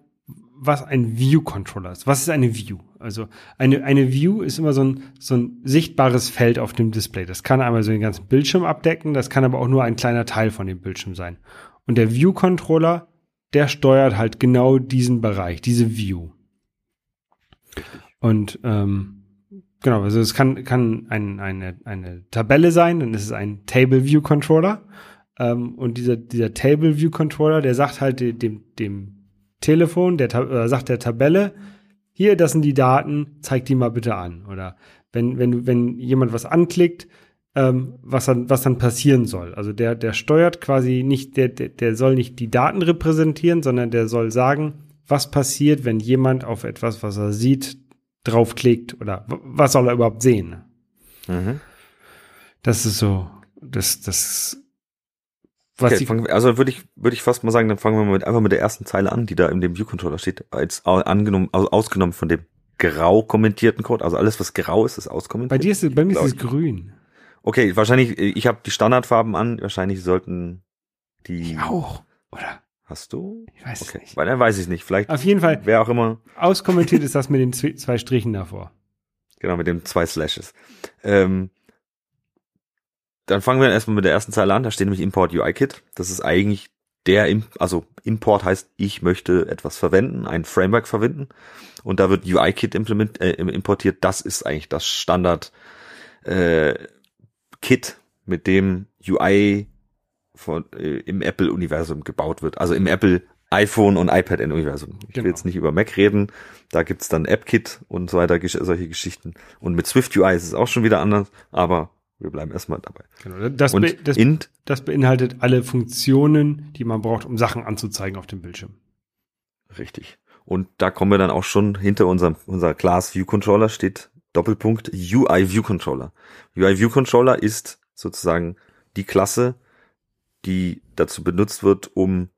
was ein View Controller ist. Was ist eine View? Also eine, eine View ist immer so ein, so ein sichtbares Feld auf dem Display. Das kann einmal so den ganzen Bildschirm abdecken, das kann aber auch nur ein kleiner Teil von dem Bildschirm sein. Und der View Controller, der steuert halt genau diesen Bereich, diese View. Und ähm, genau, also es kann, kann ein, eine, eine Tabelle sein, dann ist es ein Table View Controller. Ähm, und dieser, dieser Table View Controller, der sagt halt dem, dem Telefon, der oder sagt der Tabelle, hier, das sind die Daten, zeig die mal bitte an. Oder wenn, wenn, wenn jemand was anklickt, ähm, was, dann, was dann passieren soll. Also der, der steuert quasi nicht, der, der, der soll nicht die Daten repräsentieren, sondern der soll sagen, was passiert, wenn jemand auf etwas, was er sieht, draufklickt oder was soll er überhaupt sehen. Mhm. Das ist so, das, das was okay, fang, also würde ich, würde ich fast mal sagen, dann fangen wir mal mit, einfach mit der ersten Zeile an, die da in dem View-Controller steht, als angenommen, also ausgenommen von dem grau kommentierten Code. Also alles, was grau ist, ist auskommentiert. Bei dir ist es, bei mir ist es grün. Okay, wahrscheinlich, ich habe die Standardfarben an, wahrscheinlich sollten die. Ich auch, oder? Hast du? Ich weiß okay. es nicht. Weil dann weiß ich nicht. Vielleicht. Auf jeden Fall. Wer auch immer. Auskommentiert ist das mit den zwei Strichen davor. Genau, mit den zwei Slashes. Ähm, dann fangen wir erstmal mit der ersten Zeile an. Da steht nämlich Import UI-Kit. Das ist eigentlich der, also Import heißt, ich möchte etwas verwenden, ein Framework verwenden. Und da wird UI-Kit implement, äh, importiert. Das ist eigentlich das Standard äh, Kit, mit dem UI von, äh, im Apple-Universum gebaut wird. Also im Apple iPhone und iPad-Universum. Ich genau. will jetzt nicht über Mac reden. Da gibt's dann AppKit und so weiter, solche Geschichten. Und mit Swift UI ist es auch schon wieder anders, aber wir bleiben erstmal dabei. Genau, das, und das, int, das beinhaltet alle Funktionen, die man braucht, um Sachen anzuzeigen auf dem Bildschirm. Richtig. Und da kommen wir dann auch schon hinter unserem unser Class View Controller steht Doppelpunkt UI View Controller. UI View Controller ist sozusagen die Klasse, die dazu benutzt wird, um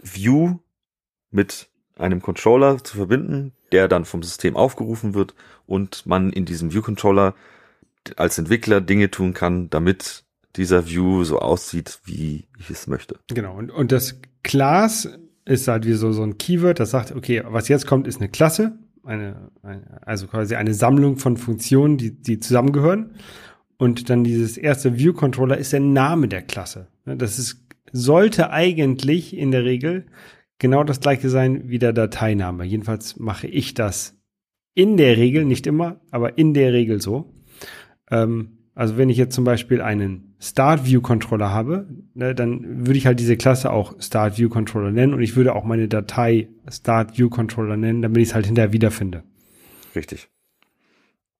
View mit einem Controller zu verbinden, der dann vom System aufgerufen wird und man in diesem View Controller als Entwickler Dinge tun kann, damit dieser View so aussieht, wie ich es möchte. Genau. Und, und das Class ist halt wie so, so ein Keyword, das sagt, okay, was jetzt kommt, ist eine Klasse, eine, eine also quasi eine Sammlung von Funktionen, die, die zusammengehören. Und dann dieses erste View Controller ist der Name der Klasse. Das ist, sollte eigentlich in der Regel genau das gleiche sein wie der Dateiname. Jedenfalls mache ich das in der Regel, nicht immer, aber in der Regel so. Ähm, also wenn ich jetzt zum Beispiel einen Start View Controller habe, ne, dann würde ich halt diese Klasse auch Start View Controller nennen und ich würde auch meine Datei Start View Controller nennen, damit ich es halt hinterher wiederfinde. Richtig.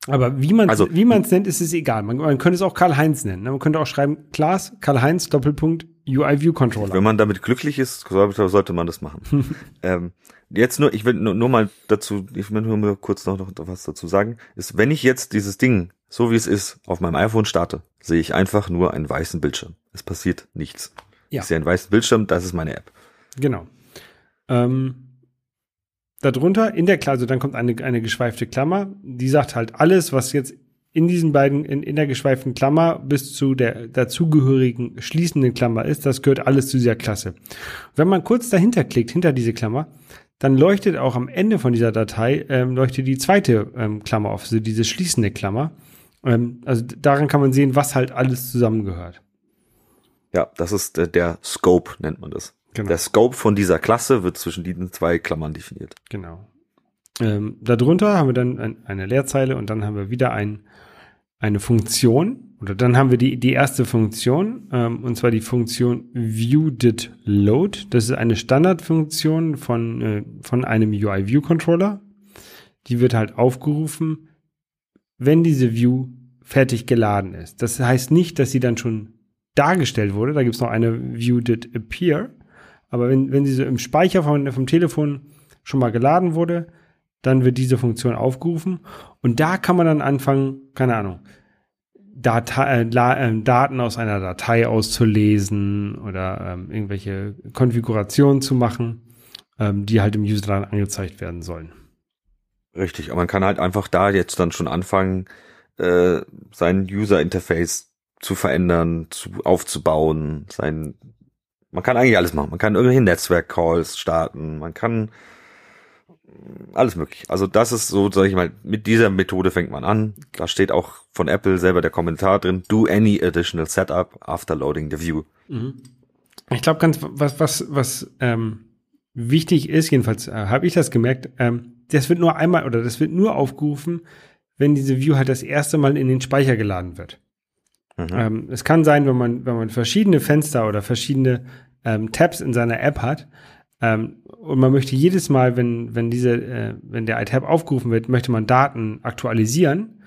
Aber wie man also, wie es nennt, ist es egal. Man, man könnte es auch Karl-Heinz nennen. Ne? Man könnte auch schreiben, Klaas, Karl-Heinz, Doppelpunkt, UI-View-Controller. Wenn man damit glücklich ist, sollte man das machen. ähm, jetzt nur, ich will nur, nur mal dazu, ich will nur mal kurz noch, noch was dazu sagen, ist, wenn ich jetzt dieses Ding, so wie es ist, auf meinem iPhone starte, sehe ich einfach nur einen weißen Bildschirm. Es passiert nichts. Ja. Ich sehe einen weißen Bildschirm, das ist meine App. Genau. Ähm, darunter in der Klasse, also dann kommt eine, eine geschweifte Klammer, die sagt halt alles, was jetzt in diesen beiden, in, in der geschweiften Klammer bis zu der dazugehörigen schließenden Klammer ist, das gehört alles zu dieser Klasse. Wenn man kurz dahinter klickt, hinter diese Klammer, dann leuchtet auch am Ende von dieser Datei, ähm, leuchtet die zweite ähm, Klammer auf, also diese schließende Klammer. Ähm, also daran kann man sehen, was halt alles zusammengehört. Ja, das ist der, der Scope, nennt man das. Genau. Der Scope von dieser Klasse wird zwischen diesen zwei Klammern definiert. Genau. Ähm, darunter haben wir dann ein, eine Leerzeile und dann haben wir wieder ein, eine Funktion oder dann haben wir die, die erste Funktion ähm, und zwar die Funktion ViewDidLoad. Das ist eine Standardfunktion von, äh, von einem UI-View-Controller. Die wird halt aufgerufen, wenn diese View fertig geladen ist. Das heißt nicht, dass sie dann schon dargestellt wurde. Da gibt es noch eine ViewDidAppear. Aber wenn, wenn sie so im Speicher von, vom Telefon schon mal geladen wurde, dann wird diese Funktion aufgerufen. Und da kann man dann anfangen, keine Ahnung, Datei, äh, äh, Daten aus einer Datei auszulesen oder ähm, irgendwelche Konfigurationen zu machen, ähm, die halt im User dann angezeigt werden sollen. Richtig, aber man kann halt einfach da jetzt dann schon anfangen, äh, sein User Interface zu verändern, zu, aufzubauen, sein man kann eigentlich alles machen. Man kann irgendwelche Netzwerk-Calls starten. Man kann alles möglich. Also das ist so, sag ich mal, mit dieser Methode fängt man an. Da steht auch von Apple selber der Kommentar drin. Do any additional setup after loading the view. Mhm. Ich glaube ganz, was, was, was ähm, wichtig ist, jedenfalls äh, habe ich das gemerkt, ähm, das wird nur einmal oder das wird nur aufgerufen, wenn diese View halt das erste Mal in den Speicher geladen wird. Mhm. Ähm, es kann sein, wenn man, wenn man verschiedene Fenster oder verschiedene ähm, Tabs in seiner App hat, ähm, und man möchte jedes Mal, wenn, wenn diese, äh, wenn der iTab aufgerufen wird, möchte man Daten aktualisieren,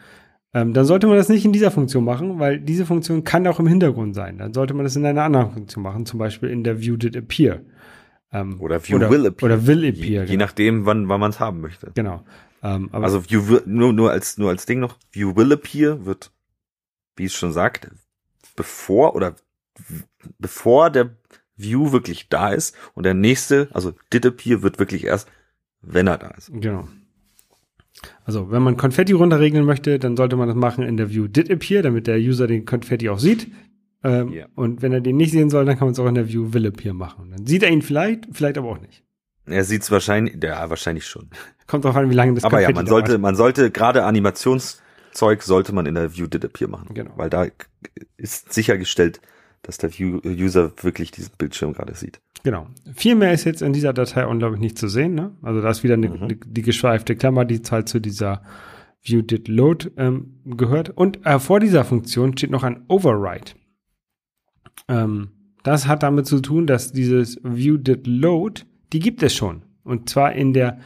ähm, dann sollte man das nicht in dieser Funktion machen, weil diese Funktion kann auch im Hintergrund sein. Dann sollte man das in einer anderen Funktion machen, zum Beispiel in der View Did Appear. Ähm, oder View oder, Will Appear. Oder Will Appear. Je, genau. je nachdem, wann, wann man es haben möchte. Genau. Ähm, also View nur, nur als, nur als Ding noch, View Will Appear wird, wie es schon sagt, bevor oder bevor der View wirklich da ist und der nächste, also Did Appear wird wirklich erst, wenn er da ist. Genau. Also, wenn man Konfetti runterregeln möchte, dann sollte man das machen in der View Did Appear, damit der User den Konfetti auch sieht. Ähm, yeah. Und wenn er den nicht sehen soll, dann kann man es auch in der View Will Appear machen. Dann sieht er ihn vielleicht, vielleicht aber auch nicht. Er sieht es wahrscheinlich, ja, wahrscheinlich schon. Kommt drauf an, wie lange das Aber Konfetti ja, man sollte, man sollte gerade Animationszeug sollte man in der View Did Appear machen. Genau. Weil da ist sichergestellt, dass der User wirklich diesen Bildschirm gerade sieht. Genau. Viel mehr ist jetzt in dieser Datei unglaublich nicht zu sehen. Ne? Also da ist wieder eine, mhm. die, die geschweifte Klammer, die halt zu dieser View did load ähm, gehört. Und äh, vor dieser Funktion steht noch ein Override. Ähm, das hat damit zu tun, dass dieses View did load, die gibt es schon. Und zwar in der,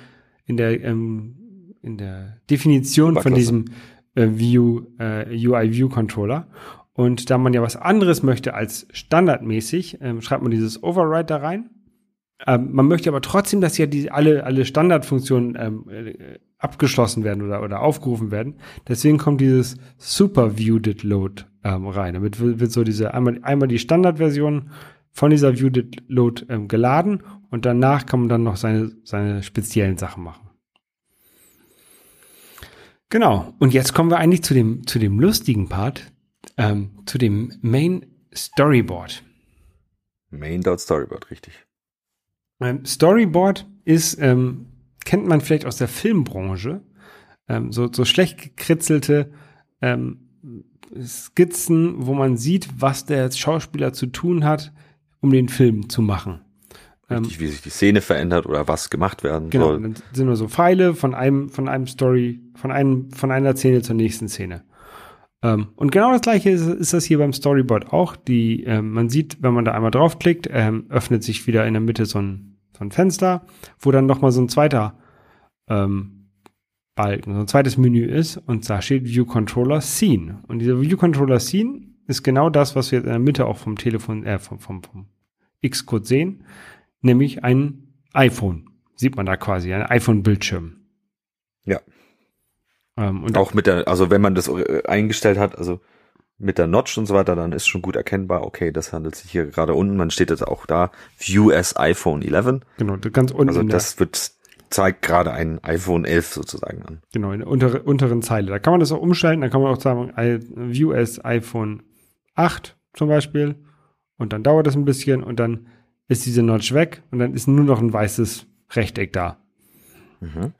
in der, ähm, in der Definition von diesem äh, View, äh, UI View Controller. Und da man ja was anderes möchte als standardmäßig, ähm, schreibt man dieses Override da rein. Ähm, man möchte aber trotzdem, dass ja die, alle, alle Standardfunktionen ähm, äh, abgeschlossen werden oder, oder aufgerufen werden. Deswegen kommt dieses Super Viewed Load ähm, rein. Damit wird, wird so diese einmal, einmal die Standardversion von dieser Viewed Load ähm, geladen und danach kann man dann noch seine, seine speziellen Sachen machen. Genau. Und jetzt kommen wir eigentlich zu dem, zu dem lustigen Part, ähm, zu dem Main Storyboard. Main.storyboard, richtig. Ein Storyboard ist, ähm, kennt man vielleicht aus der Filmbranche, ähm, so, so schlecht gekritzelte ähm, Skizzen, wo man sieht, was der Schauspieler zu tun hat, um den Film zu machen. Richtig, wie sich die Szene verändert oder was gemacht werden genau, soll. Genau, dann sind nur so Pfeile von einem, von einem Story, von einem, von einer Szene zur nächsten Szene. Ähm, und genau das gleiche ist, ist, das hier beim Storyboard auch. Die, ähm, man sieht, wenn man da einmal draufklickt, ähm, öffnet sich wieder in der Mitte so ein, so ein Fenster, wo dann nochmal so ein zweiter ähm, Balken, so ein zweites Menü ist und da steht View Controller Scene. Und dieser View Controller Scene ist genau das, was wir jetzt in der Mitte auch vom Telefon, äh, vom, vom, vom Xcode sehen, nämlich ein iPhone. Sieht man da quasi, ein iPhone-Bildschirm. Ja. Ähm, und auch mit der, also wenn man das äh, eingestellt hat, also mit der Notch und so weiter, dann ist schon gut erkennbar, okay, das handelt sich hier gerade unten, man steht jetzt auch da, View as iPhone 11. Genau, ganz unten. Also das wird, zeigt gerade ein iPhone 11 sozusagen an. Genau, in der untere, unteren Zeile. Da kann man das auch umstellen, da kann man auch sagen, View as iPhone 8 zum Beispiel. Und dann dauert das ein bisschen und dann ist diese Notch weg und dann ist nur noch ein weißes Rechteck da. Mhm.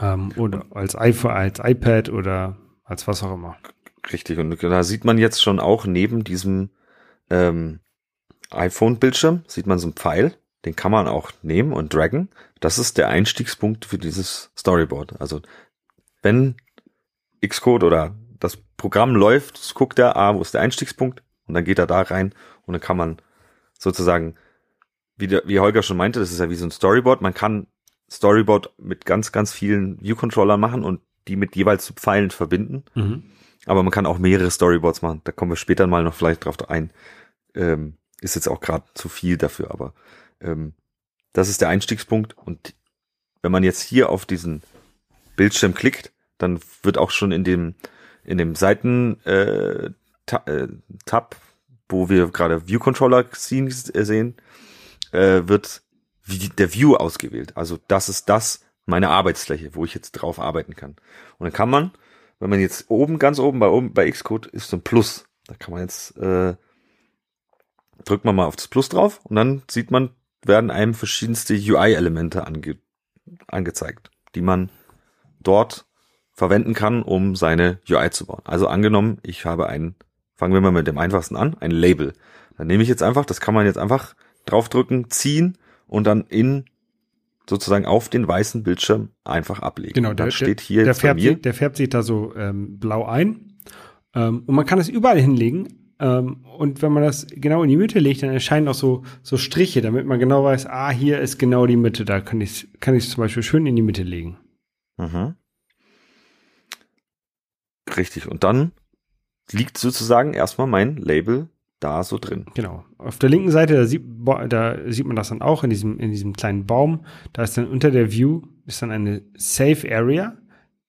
Ähm, oder als iPhone, als iPad oder als was auch immer. Richtig, und da sieht man jetzt schon auch neben diesem ähm, iPhone-Bildschirm, sieht man so einen Pfeil, den kann man auch nehmen und draggen. Das ist der Einstiegspunkt für dieses Storyboard. Also wenn Xcode oder das Programm läuft, guckt er, ah, wo ist der Einstiegspunkt? Und dann geht er da rein und dann kann man sozusagen, wie, der, wie Holger schon meinte, das ist ja wie so ein Storyboard, man kann Storyboard mit ganz, ganz vielen View-Controllern machen und die mit jeweils zu Pfeilen verbinden. Mhm. Aber man kann auch mehrere Storyboards machen. Da kommen wir später mal noch vielleicht drauf ein. Ähm, ist jetzt auch gerade zu viel dafür, aber ähm, das ist der Einstiegspunkt. Und wenn man jetzt hier auf diesen Bildschirm klickt, dann wird auch schon in dem in dem Seiten äh, äh Tab, wo wir gerade View Controller äh, sehen, äh, wird wie der View ausgewählt. Also das ist das, meine Arbeitsfläche, wo ich jetzt drauf arbeiten kann. Und dann kann man, wenn man jetzt oben, ganz oben bei oben bei Xcode ist so ein Plus. Da kann man jetzt, äh, drückt man mal auf das Plus drauf und dann sieht man, werden einem verschiedenste UI-Elemente ange angezeigt, die man dort verwenden kann, um seine UI zu bauen. Also angenommen, ich habe ein, fangen wir mal mit dem einfachsten an, ein Label. Dann nehme ich jetzt einfach, das kann man jetzt einfach draufdrücken, ziehen und dann in sozusagen auf den weißen Bildschirm einfach ablegen. Genau, der, steht hier der, färbt, sich- der färbt sich da so ähm, blau ein. Ähm, und man kann es überall hinlegen. Ähm, und wenn man das genau in die Mitte legt, dann erscheinen auch so, so Striche, damit man genau weiß, ah, hier ist genau die Mitte. Da kann ich kann ich zum Beispiel schön in die Mitte legen. Mhm. Richtig. Und dann liegt sozusagen erstmal mein Label da so drin. Genau. Auf der linken Seite, da sieht, da sieht man das dann auch in diesem, in diesem kleinen Baum. Da ist dann unter der View ist dann eine Safe Area.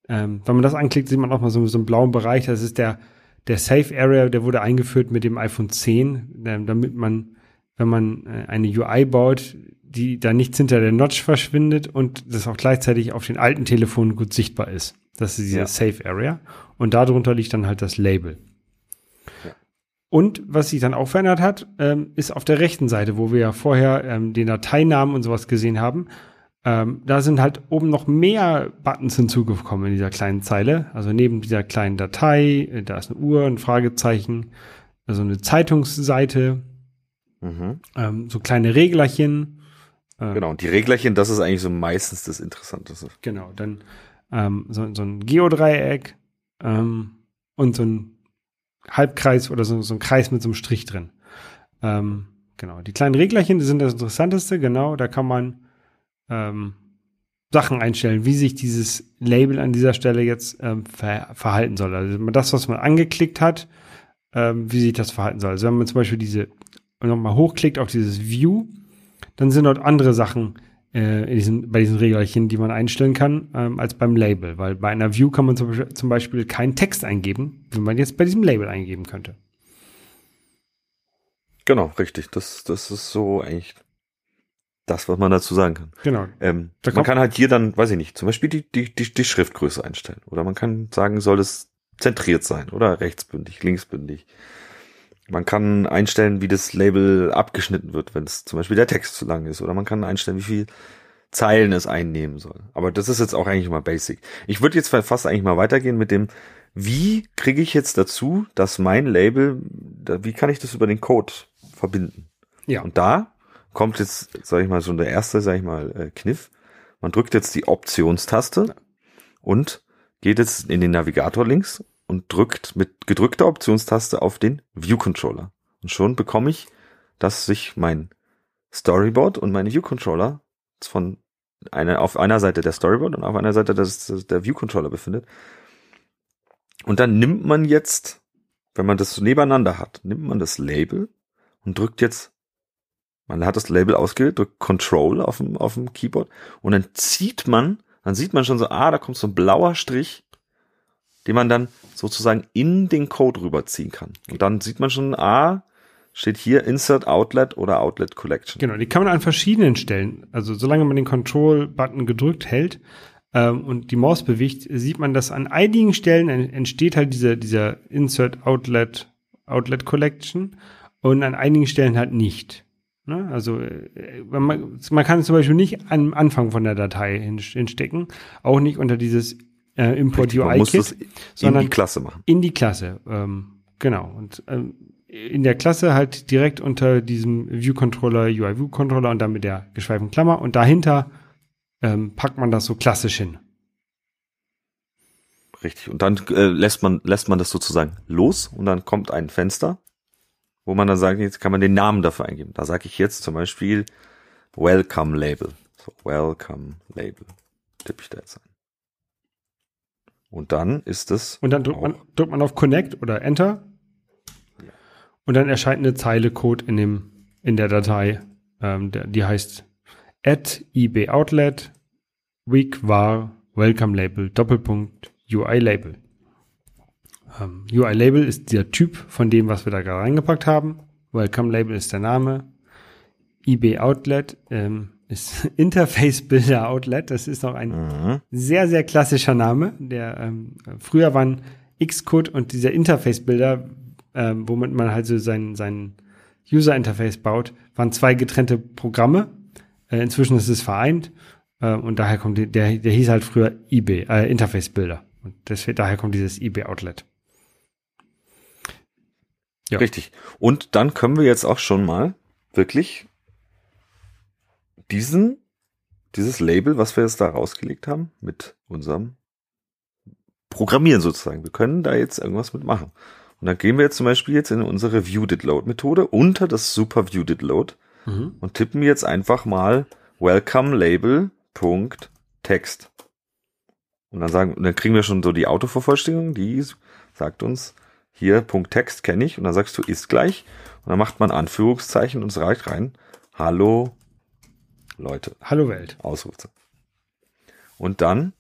Ähm, wenn man das anklickt, sieht man auch mal so, so einen blauen Bereich. Das ist der, der Safe Area, der wurde eingeführt mit dem iPhone 10, ähm, damit man, wenn man äh, eine UI baut, die da nichts hinter der Notch verschwindet und das auch gleichzeitig auf den alten Telefonen gut sichtbar ist. Das ist diese Ja. Safe Area. Und darunter liegt dann halt das Label. Und was sich dann auch verändert hat, ähm, ist auf der rechten Seite, wo wir ja vorher ähm, den Dateinamen und sowas gesehen haben. Ähm, da sind halt oben noch mehr Buttons hinzugekommen in dieser kleinen Zeile. Also neben dieser kleinen Datei, äh, da ist eine Uhr, ein Fragezeichen, also eine Zeitungsseite, Mhm. ähm, so kleine Reglerchen. Ähm, Genau. Und die Reglerchen, das ist eigentlich so meistens das Interessanteste. Genau, dann ähm, so, so ein Geodreieck ähm, und so ein Halbkreis oder so, so ein Kreis mit so einem Strich drin. Ähm, genau, die kleinen Reglerchen sind das Interessanteste, genau, da kann man ähm, Sachen einstellen, wie sich dieses Label an dieser Stelle jetzt ähm, ver verhalten soll. Also das, was man angeklickt hat, ähm, wie sich das verhalten soll. Also wenn man zum Beispiel diese nochmal hochklickt auf dieses View, dann sind dort andere Sachen äh, in diesen, bei diesen Regelchen, die man einstellen kann, ähm, als beim Label. Weil bei einer View kann man zum Beispiel, zum Beispiel keinen Text eingeben, wie man jetzt bei diesem Label eingeben könnte. Genau, richtig. Das, das ist so eigentlich das, was man dazu sagen kann. Genau. Ähm, Da man kann halt hier dann, weiß ich nicht, zum Beispiel die, die, die, die Schriftgröße einstellen. Oder man kann sagen, soll es zentriert sein oder rechtsbündig, linksbündig. Man kann einstellen, wie das Label abgeschnitten wird, wenn es zum Beispiel der Text zu lang ist. Oder man kann einstellen, wie viel Zeilen es einnehmen soll. Aber das ist jetzt auch eigentlich mal basic. Ich würde jetzt fast eigentlich mal weitergehen mit dem, wie kriege ich jetzt dazu, dass mein Label, wie kann ich das über den Code verbinden? Ja. Und da kommt jetzt, sage ich mal, so der erste, sage ich mal, äh, Kniff. Man drückt jetzt die Optionstaste und geht jetzt in den Navigator links und drückt mit gedrückter Optionstaste auf den View Controller. Und schon bekomme ich, dass sich mein Storyboard und meine View Controller von einer, auf einer Seite der Storyboard und auf einer Seite des, der View Controller befindet. Und dann nimmt man jetzt, wenn man das nebeneinander hat, nimmt man das Label und drückt jetzt, man hat das Label ausgewählt, drückt Control auf dem, auf dem Keyboard und dann zieht man, dann sieht man schon so, ah, da kommt so ein blauer Strich, den man dann sozusagen in den Code rüberziehen kann. Und dann sieht man schon, ah, steht hier Insert Outlet oder Outlet Collection. Genau, die kann man an verschiedenen Stellen, also solange man den Control-Button gedrückt hält ähm, und die Maus bewegt, sieht man, dass an einigen Stellen en- entsteht halt dieser, dieser Insert Outlet, Outlet Collection und an einigen Stellen halt nicht. Ne? Also äh, man, man kann es zum Beispiel nicht am Anfang von der Datei hin- hinstecken, auch nicht unter dieses äh, Import Richtig, man UI muss das Kit, in sondern die Klasse machen. in die Klasse. Ähm, genau. Und ähm, in der Klasse halt direkt unter diesem View-Controller, UI-View-Controller und dann mit der geschweiften Klammer. Und dahinter ähm, packt man das so klassisch hin. Richtig. Und dann äh, lässt man lässt man das sozusagen los und dann kommt ein Fenster, wo man dann sagt, jetzt kann man den Namen dafür eingeben. Da sage ich jetzt zum Beispiel Welcome Label. So, Welcome Label. Tippe ich da jetzt ein. Und dann ist es Und dann drückt man, drückt man auf Connect oder Enter. Und dann erscheint eine Zeile Code in dem, in der Datei. Ähm, der, die heißt at ib outlet week var welcome label Doppelpunkt UI Label. Ähm, UI Label ist der Typ von dem, was wir da gerade reingepackt haben. Welcome Label ist der Name. IB Outlet ähm, ist Interface Builder Outlet. Das ist noch ein mhm. sehr, sehr klassischer Name. Der ähm, früher waren Xcode und dieser Interface-Bilder, ähm, womit man halt so sein, sein User-Interface baut, waren zwei getrennte Programme. Äh, inzwischen ist es vereint äh, und daher kommt die, der, der hieß halt früher IB, äh, Interface-Bilder. Und deswegen, daher kommt dieses IB-Outlet. Ja. Richtig. Und dann können wir jetzt auch schon mal wirklich diesen dieses Label, was wir jetzt da rausgelegt haben, mit unserem Programmieren sozusagen. Wir können da jetzt irgendwas mitmachen. Und dann gehen wir jetzt zum Beispiel jetzt in unsere View-Did-Load-Methode unter das Super View-Did-Load mhm. und tippen jetzt einfach mal Welcome Label Punkt Text. Und dann sagen, und dann kriegen wir schon so die Autovervollständigung, die sagt uns, hier Punkt Text kenne ich, und dann sagst du ist gleich, und dann macht man Anführungszeichen und es reicht rein. Hallo Leute. Hallo Welt. Ausrufzeichen. Und dann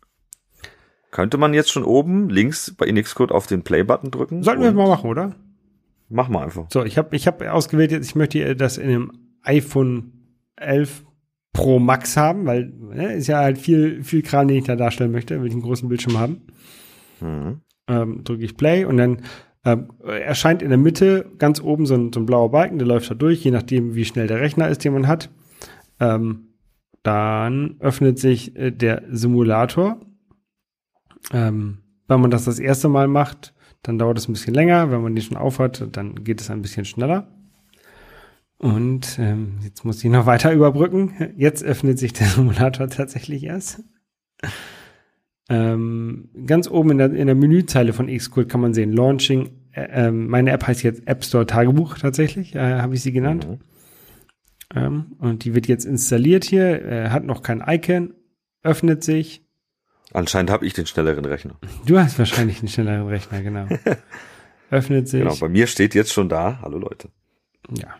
könnte man jetzt schon oben links bei Xcode auf den Play-Button drücken. Sollten wir mal machen, oder? Mach mal einfach. So, ich habe ich hab ausgewählt, jetzt, ich möchte das in einem iPhone 11 Pro Max haben, weil ne, ist ja halt viel, viel Kram, den ich da darstellen möchte, will ich einen großen Bildschirm haben. Mhm. Ähm, drücke ich Play und dann ähm, erscheint in der Mitte ganz oben so ein, so ein blauer Balken, der läuft da durch, je nachdem, wie schnell der Rechner ist, den man hat. Ähm, dann öffnet sich äh, der Simulator ähm, wenn man das das erste Mal macht, dann dauert es ein bisschen länger. Wenn man die schon aufhat, dann geht es ein bisschen schneller. Und ähm, jetzt muss ich noch weiter überbrücken. Jetzt öffnet sich der Simulator tatsächlich erst. Ähm, ganz oben in der, in der Menüzeile von Xcode kann man sehen, Launching. Äh, äh, meine App heißt jetzt App Store Tagebuch tatsächlich, äh, habe ich sie genannt. Mhm. Ähm, und die wird jetzt installiert hier, äh, hat noch kein Icon, öffnet sich Anscheinend habe ich den schnelleren Rechner. Du hast wahrscheinlich einen schnelleren Rechner, genau. Öffnet sich. Genau, bei mir steht jetzt schon da, hallo Leute. Ja.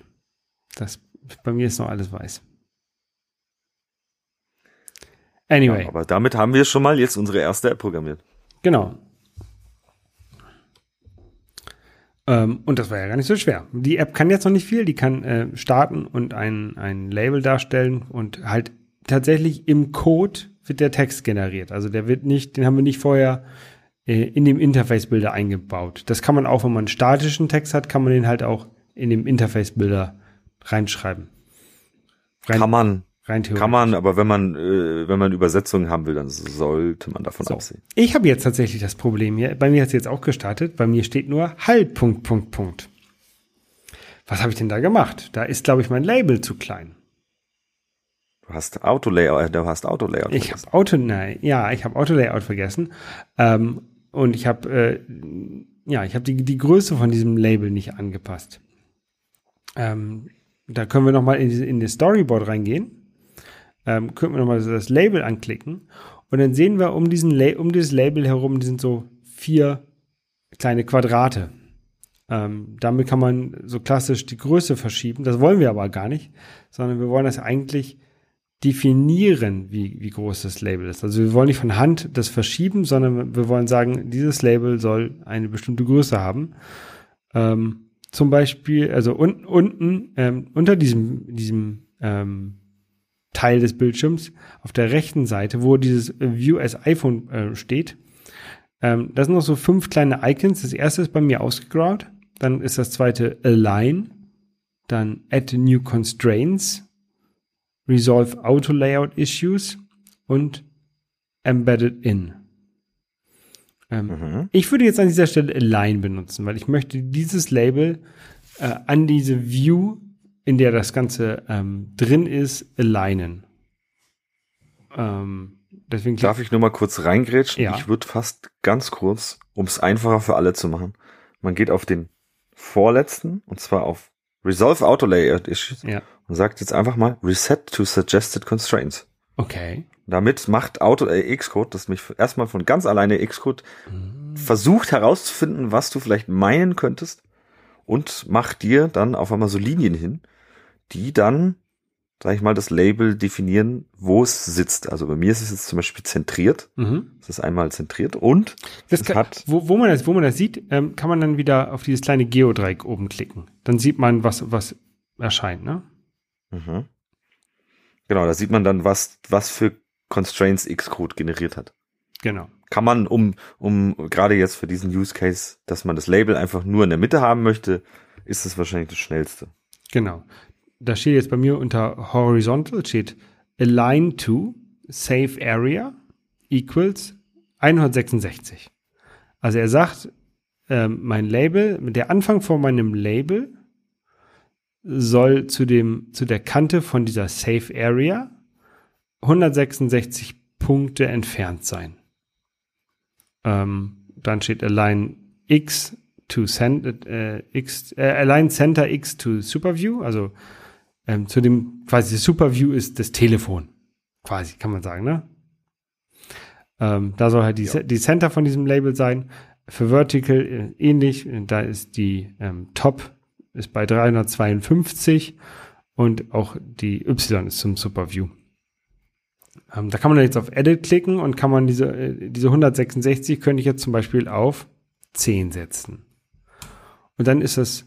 Das, bei mir ist noch alles weiß. Anyway. Ja, aber damit haben wir schon mal jetzt unsere erste App programmiert. Genau. Ähm, und das war ja gar nicht so schwer. Die App kann jetzt noch nicht viel, die kann äh, starten und ein, ein Label darstellen und halt tatsächlich im Code wird der Text generiert. Also der wird nicht, den haben wir nicht vorher äh, in dem Interface-Bilder eingebaut. Das kann man auch, wenn man einen statischen Text hat, kann man den halt auch in dem Interface-Bilder reinschreiben. Rein, kann man. Rein theoretisch. Kann man, aber wenn man, äh, wenn man Übersetzungen haben will, dann sollte man davon so. absehen. Ich habe jetzt tatsächlich das Problem hier. Bei mir hat es jetzt auch gestartet. Bei mir steht nur Halt, Punkt, Punkt, Punkt. Was habe ich denn da gemacht? Da ist, glaube ich, mein Label zu klein. Du hast Auto-Layout, du hast Auto-Layout Ich habe Auto, nein, ja, ich habe Auto-Layout vergessen. Ähm, und ich habe, äh, ja, ich habe die, die Größe von diesem Label nicht angepasst. Ähm, da können wir nochmal in, in das Storyboard reingehen. Ähm, können wir nochmal das Label anklicken. Und dann sehen wir um diesen, La um dieses Label herum, die sind so vier kleine Quadrate. Ähm, damit kann man so klassisch die Größe verschieben. Das wollen wir aber gar nicht, sondern wir wollen das eigentlich definieren, wie, wie groß das Label ist. Also wir wollen nicht von Hand das verschieben, sondern wir wollen sagen, dieses Label soll eine bestimmte Größe haben. Ähm, zum Beispiel, also un, unten ähm, unter diesem, diesem ähm, Teil des Bildschirms auf der rechten Seite, wo dieses View as iPhone äh, steht, ähm, da sind noch so fünf kleine Icons. Das erste ist bei mir ausgegraut, dann ist das zweite Align, dann Add New Constraints, Resolve Auto Layout Issues und Embedded In. Ähm, mhm. Ich würde jetzt an dieser Stelle Align benutzen, weil ich möchte dieses Label äh, an diese View, in der das Ganze ähm, drin ist, alignen. Ähm, deswegen Darf ich nur mal kurz reingrätschen? Ja. Ich würde fast ganz kurz, um es einfacher für alle zu machen, man geht auf den vorletzten, und zwar auf Resolve Auto Layout Issues ja und sagt jetzt einfach mal Reset to Suggested Constraints. Okay. Damit macht Auto äh, Xcode, das mich erstmal von ganz alleine Xcode mhm. versucht herauszufinden, was du vielleicht meinen könntest und macht dir dann auf einmal so Linien hin, die dann, sag ich mal, das Label definieren, wo es sitzt. Also bei mir ist es jetzt zum Beispiel zentriert. Mhm. Es ist einmal zentriert und das es kann, hat. Wo, wo, man das, wo man das sieht, ähm, kann man dann wieder auf dieses kleine Geodreieck oben klicken. Dann sieht man, was, was erscheint, ne? Mhm. Genau, da sieht man dann, was, was für Constraints Xcode generiert hat. Genau. Kann man, um, um gerade jetzt für diesen Use Case, dass man das Label einfach nur in der Mitte haben möchte, ist es wahrscheinlich das schnellste. Genau. Da steht jetzt bei mir unter Horizontal steht Align to Save Area equals 166. Also er sagt, äh, mein Label, der Anfang von meinem Label soll zu dem, zu der Kante von dieser Safe Area 166 Punkte entfernt sein. Ähm, dann steht Align X to Cent, äh, X, äh, Align Center X to Superview, also ähm, zu dem quasi Superview ist das Telefon, quasi kann man sagen, ne? Ähm, da soll halt die, ja. die Center von diesem Label sein. Für Vertical äh, ähnlich, da ist die ähm, Top ist bei 352 und auch die Y ist zum Superview. Ähm, da kann man jetzt auf Edit klicken und kann man diese, äh, diese 166 könnte ich jetzt zum Beispiel auf 10 setzen. Und dann ist das,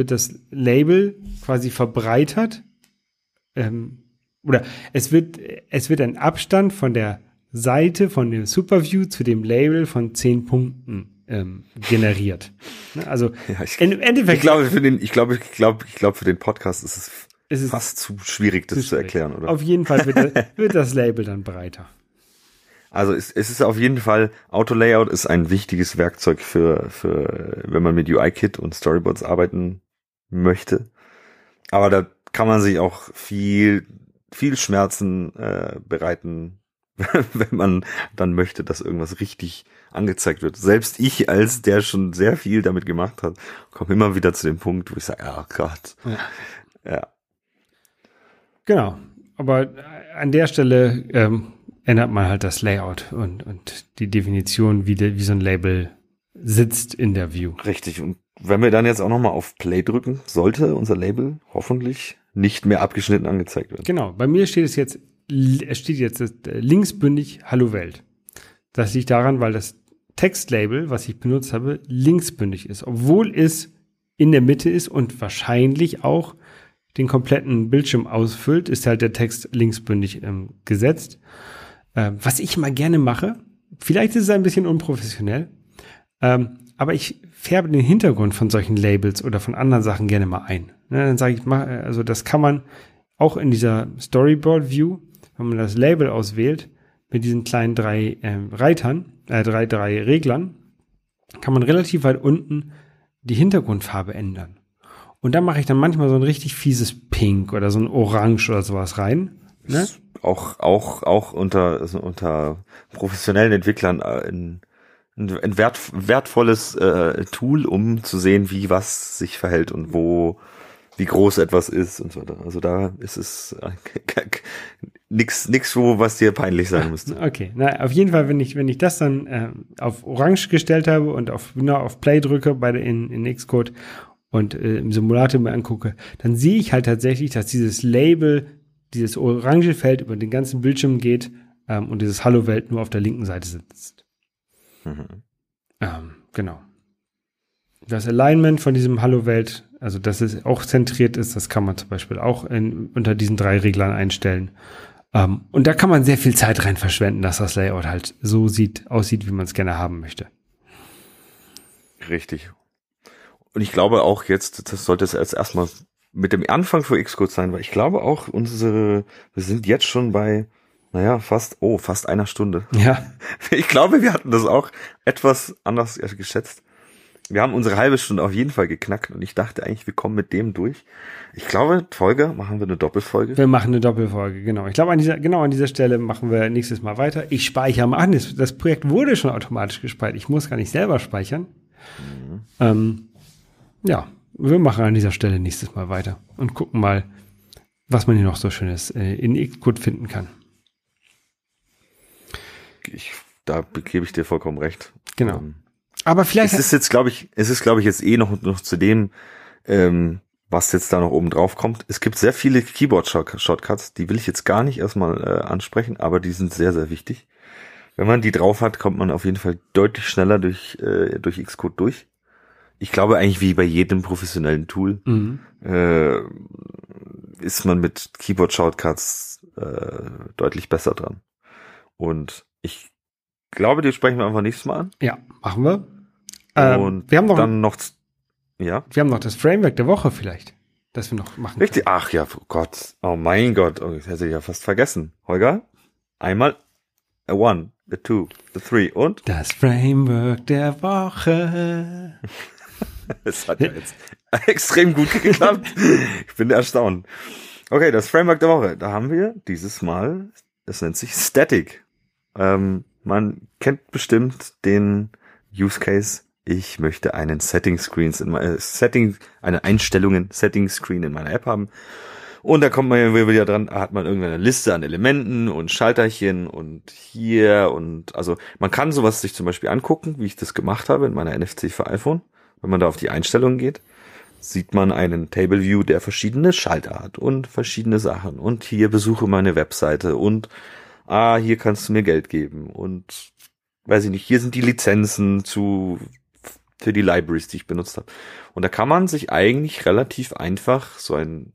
wird das Label quasi verbreitert. Ähm, oder es wird, es wird ein Abstand von der Seite von dem Superview zu dem Label von 10 Punkten ähm, generiert. Ne, also ja, ich, im Endeffekt. Ich glaube, für den, ich glaube, ich glaube, ich glaube, für den Podcast ist es es ist fast zu schwierig, das zu, zu erklären, oder? Auf jeden Fall wird, das, wird das Label dann breiter. Also es, es ist auf jeden Fall, Auto-Layout ist ein wichtiges Werkzeug für, für, wenn man mit UI-Kit und Storyboards arbeiten möchte. Aber da kann man sich auch viel, viel Schmerzen äh, bereiten, wenn man dann möchte, dass irgendwas richtig angezeigt wird. Selbst ich, als der schon sehr viel damit gemacht hat, komme immer wieder zu dem Punkt, wo ich sage, oh Gott. Ja. ja. Genau. Aber an der Stelle ähm, ändert man halt das Layout und, und die Definition, wie, de, wie so ein Label sitzt in der View. Richtig. Und wenn wir dann jetzt auch nochmal auf Play drücken, sollte unser Label hoffentlich nicht mehr abgeschnitten angezeigt werden. Genau. Bei mir steht es jetzt, es steht jetzt äh, linksbündig Hallo Welt. Das liegt daran, weil das Textlabel, was ich benutzt habe, linksbündig ist, obwohl es in der Mitte ist und wahrscheinlich auch den kompletten Bildschirm ausfüllt, ist halt der Text linksbündig ähm, gesetzt. Äh, was ich mal gerne mache, vielleicht ist es ein bisschen unprofessionell, ähm, aber ich färbe den Hintergrund von solchen Labels oder von anderen Sachen gerne mal ein. Ne, dann sage ich mal, also das kann man auch in dieser Storyboard View, wenn man das Label auswählt, mit diesen kleinen drei äh, Reitern, äh, drei, drei Reglern, kann man relativ weit unten die Hintergrundfarbe ändern. Und da mache ich dann manchmal so ein richtig fieses Pink oder so ein Orange oder sowas rein. Ne? Auch, auch, auch unter, also unter professionellen Entwicklern äh, ein, wert, wertvolles äh, Tool, um zu sehen, wie was sich verhält und wo, wie groß etwas ist und so weiter. Also da ist es äh, nix, nix, wo was dir peinlich sein müsste. Okay, na auf jeden Fall, wenn ich, wenn ich das dann äh, auf Orange gestellt habe und auf genau auf Play drücke bei der in, in Xcode und äh, im Simulator mir angucke, dann sehe ich halt tatsächlich, dass dieses Label, dieses orange Feld über den ganzen Bildschirm geht ähm, und dieses Hallo Welt nur auf der linken Seite sitzt. Mhm. Ähm, genau. Das Alignment von diesem Hallo Welt, also dass es auch zentriert ist, das kann man zum Beispiel auch in, unter diesen drei Reglern einstellen. Ähm, und da kann man sehr viel Zeit rein verschwenden, dass das Layout halt so sieht, aussieht, wie man es gerne haben möchte. Richtig. Und ich glaube auch jetzt, das sollte es erst erstmal mit dem Anfang für Xcode sein, weil ich glaube auch unsere, wir sind jetzt schon bei, naja, fast, oh, fast einer Stunde. Ja. Ich glaube, wir hatten das auch etwas anders geschätzt. Wir haben unsere halbe Stunde auf jeden Fall geknackt und ich dachte eigentlich, wir kommen mit dem durch. Ich glaube, Folge, machen wir eine Doppelfolge. Wir machen eine Doppelfolge, genau. Ich glaube, an dieser, genau an dieser Stelle machen wir nächstes Mal weiter. Ich speichere mal an. Das, Projekt wurde schon automatisch gespeichert. Ich muss gar nicht selber speichern. Mhm. Ähm, ja, wir machen an dieser Stelle nächstes Mal weiter und gucken mal, was man hier noch so Schönes äh, in Xcode finden kann. Ich, da gebe ich dir vollkommen recht. Genau. Ähm, Aber vielleicht. Es ist jetzt, glaube ich, es ist, glaube ich, jetzt eh noch, noch zu dem, ähm, was jetzt da noch oben drauf kommt. Es gibt sehr viele Keyboard-Shortcuts, die will ich jetzt gar nicht erstmal äh, ansprechen, aber die sind sehr, sehr wichtig. Wenn man die drauf hat, kommt man auf jeden Fall deutlich schneller durch, äh, durch Xcode durch ich glaube eigentlich wie bei jedem professionellen Tool mhm. äh, ist man mit Keyboard Shortcuts äh, deutlich besser dran. Und ich glaube, die sprechen wir einfach nächstes Mal an. Ja, machen wir. Ähm, Und wir haben noch dann noch ja. Wir haben noch das Framework der Woche vielleicht, das wir noch machen. Richtig. Können. Ach ja, oh Gott. Oh mein Gott, oh, das hätte ich ja fast vergessen. Holger, einmal a one, a two, a three und das Framework der Woche. Es hat ja jetzt extrem gut geklappt. ich bin erstaunt. Okay, das Framework der Woche. Da haben wir dieses Mal Das nennt sich Static. Ähm, man kennt bestimmt den Use Case. Ich möchte einen Setting Screens in meiner Setting, eine Einstellungen Setting Screen in meiner App haben. Und da kommt man wieder dran, hat man irgendeine Liste an Elementen und Schalterchen und hier und also man kann sowas sich zum Beispiel angucken, wie ich das gemacht habe in meiner NFC für iPhone. Wenn man da auf die Einstellungen geht, sieht man einen Table View, der verschiedene Schalter hat und verschiedene Sachen. Und hier besuche meine Webseite und ah, hier kannst du mir Geld geben und weiß ich nicht, hier sind die Lizenzen zu für die Libraries, die ich benutzt habe. Und da kann man sich eigentlich relativ einfach so ein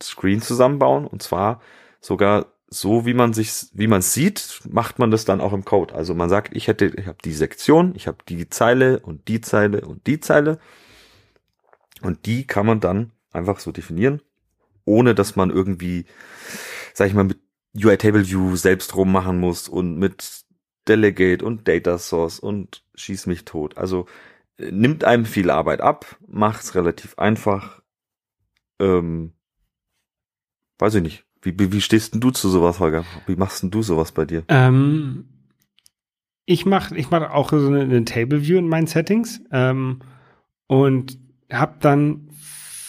Screen zusammenbauen und zwar sogar so, wie man sich, wie man sieht, macht man das dann auch im Code. Also man sagt, ich hätte, ich habe die Sektion, ich habe die Zeile und die Zeile und die Zeile und die kann man dann einfach so definieren, ohne dass man irgendwie, sag ich mal, mit UI Table View selbst rummachen muss und mit Delegate und Data Source und schieß mich tot. Also äh, nimmt einem viel Arbeit ab, macht's relativ einfach. Ähm, weiß ich nicht. Wie, wie, wie stehst denn du zu sowas, Holger? Wie machst denn du sowas bei dir? Ähm, ich mache ich mach auch so eine, eine, Table View in meinen Settings ähm, und habe dann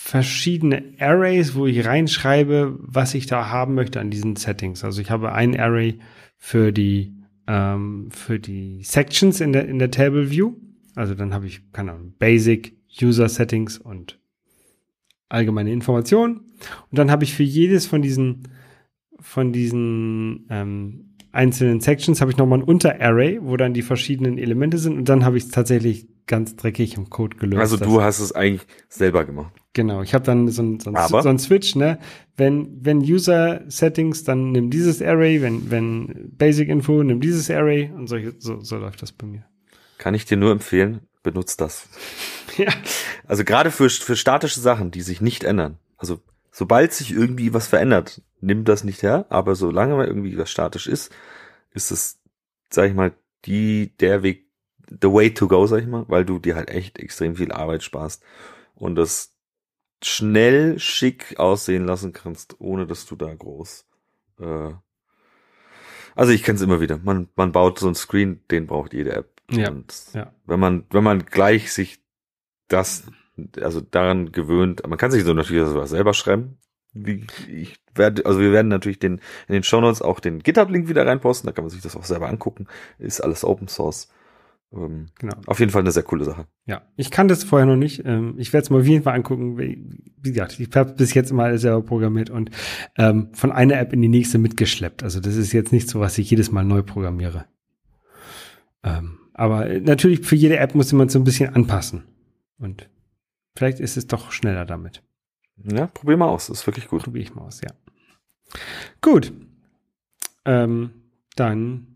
verschiedene Arrays, wo ich reinschreibe, was ich da haben möchte an diesen Settings. Also ich habe ein Array für die ähm, für die Sections in der in der Table View. Also dann habe ich keine Ahnung, Basic User Settings und allgemeine Informationen. Und dann habe ich für jedes von diesen, von diesen ähm, einzelnen Sections habe ich nochmal ein Unterarray, wo dann die verschiedenen Elemente sind. Und dann habe ich tatsächlich ganz dreckig im Code gelöst. Also du hast es eigentlich selber gemacht. Genau, ich habe dann so ein, so, ein, so ein Switch, ne? Wenn, wenn User Settings, dann nimm dieses Array, wenn, wenn Basic Info, nimm dieses Array und solche, so, so läuft das bei mir. Kann ich dir nur empfehlen, benutzt das. Ja. Also gerade für, für statische Sachen, die sich nicht ändern. Also sobald sich irgendwie was verändert, nimm das nicht her, aber solange mal irgendwie was statisch ist, ist es, sag ich mal, die, der Weg, the way to go, sag ich mal, weil du dir halt echt extrem viel Arbeit sparst und das schnell schick aussehen lassen kannst, ohne dass du da groß, äh, also ich kenne es immer wieder. Man, man baut so ein Screen, den braucht jede App. Ja, und ja. wenn man, wenn man gleich sich das, also daran gewöhnt, man kann sich so natürlich sowas selber schreiben. Wie, ich werde, also wir werden natürlich den, in den Show Notes auch den GitHub-Link wieder reinposten, da kann man sich das auch selber angucken. Ist alles Open Source. Ähm, genau. Auf jeden Fall eine sehr coole Sache. Ja, ich kann das vorher noch nicht. Ähm, ich werde es mal auf jeden Fall angucken. Wie, gesagt, ich habe bis jetzt mal selber programmiert und ähm, von einer App in die nächste mitgeschleppt. Also das ist jetzt nicht so, was ich jedes Mal neu programmiere. Ähm, aber natürlich für jede App muss man so ein bisschen anpassen. Und vielleicht ist es doch schneller damit. Ja, probier mal aus. Das ist wirklich gut. Probier ich mal aus, ja. Gut. Ähm, dann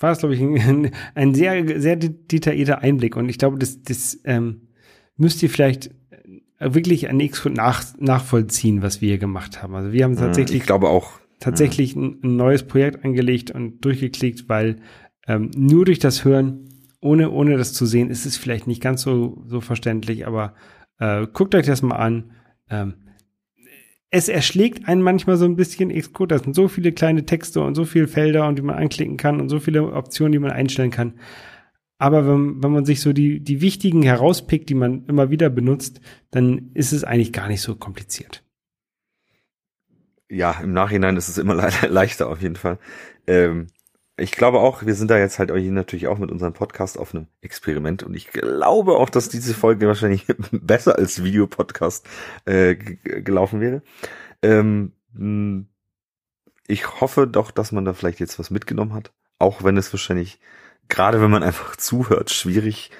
war es, glaube ich, ein, ein, sehr, sehr detaillierter Einblick. Und ich glaube, das, das ähm, müsst ihr vielleicht wirklich an nichts nach, nachvollziehen, was wir hier gemacht haben. Also wir haben tatsächlich, ich glaube auch, tatsächlich ein, ein neues Projekt angelegt und durchgeklickt, weil ähm, nur durch das Hören ohne, ohne das zu sehen, ist es vielleicht nicht ganz so, so verständlich, aber äh, guckt euch das mal an. Ähm, es erschlägt einen manchmal so ein bisschen Xcode. Da sind so viele kleine Texte und so viele Felder, und die man anklicken kann und so viele Optionen, die man einstellen kann. Aber wenn, wenn man sich so die, die wichtigen herauspickt, die man immer wieder benutzt, dann ist es eigentlich gar nicht so kompliziert. Ja, im Nachhinein ist es immer le leichter auf jeden Fall. Ähm, ich glaube auch, wir sind da jetzt halt natürlich auch mit unserem Podcast auf einem Experiment und ich glaube auch, dass diese Folge wahrscheinlich besser als Videopodcast äh, gelaufen wäre. Ähm, hm, ich hoffe doch, dass man da vielleicht jetzt was mitgenommen hat, auch wenn es wahrscheinlich, gerade wenn man einfach zuhört, schwierig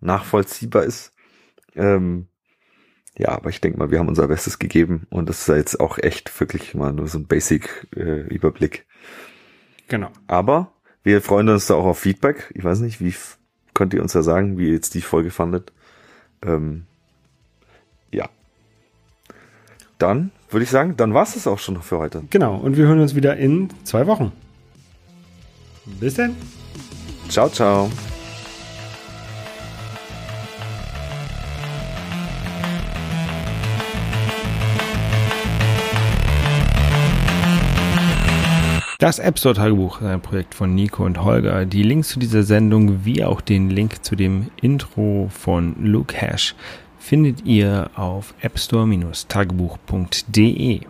nachvollziehbar ist. Ähm, ja, aber ich denke mal, wir haben unser Bestes gegeben und das ist jetzt auch echt wirklich mal nur so ein Basic-Überblick. Äh, Genau. Aber wir freuen uns da auch auf Feedback. Ich weiß nicht, wie könnt ihr uns ja sagen, wie ihr jetzt die Folge fandet. Ähm, ja. Dann würde ich sagen, dann war es auch schon für heute. Genau, und wir hören uns wieder in zwei Wochen. Bis dann. Ciao, ciao. Das App Store Tagebuch ist ein Projekt von Nico und Holger. Die Links zu dieser Sendung wie auch den Link zu dem Intro von Luke Hash findet ihr auf appstore-tagebuch.de.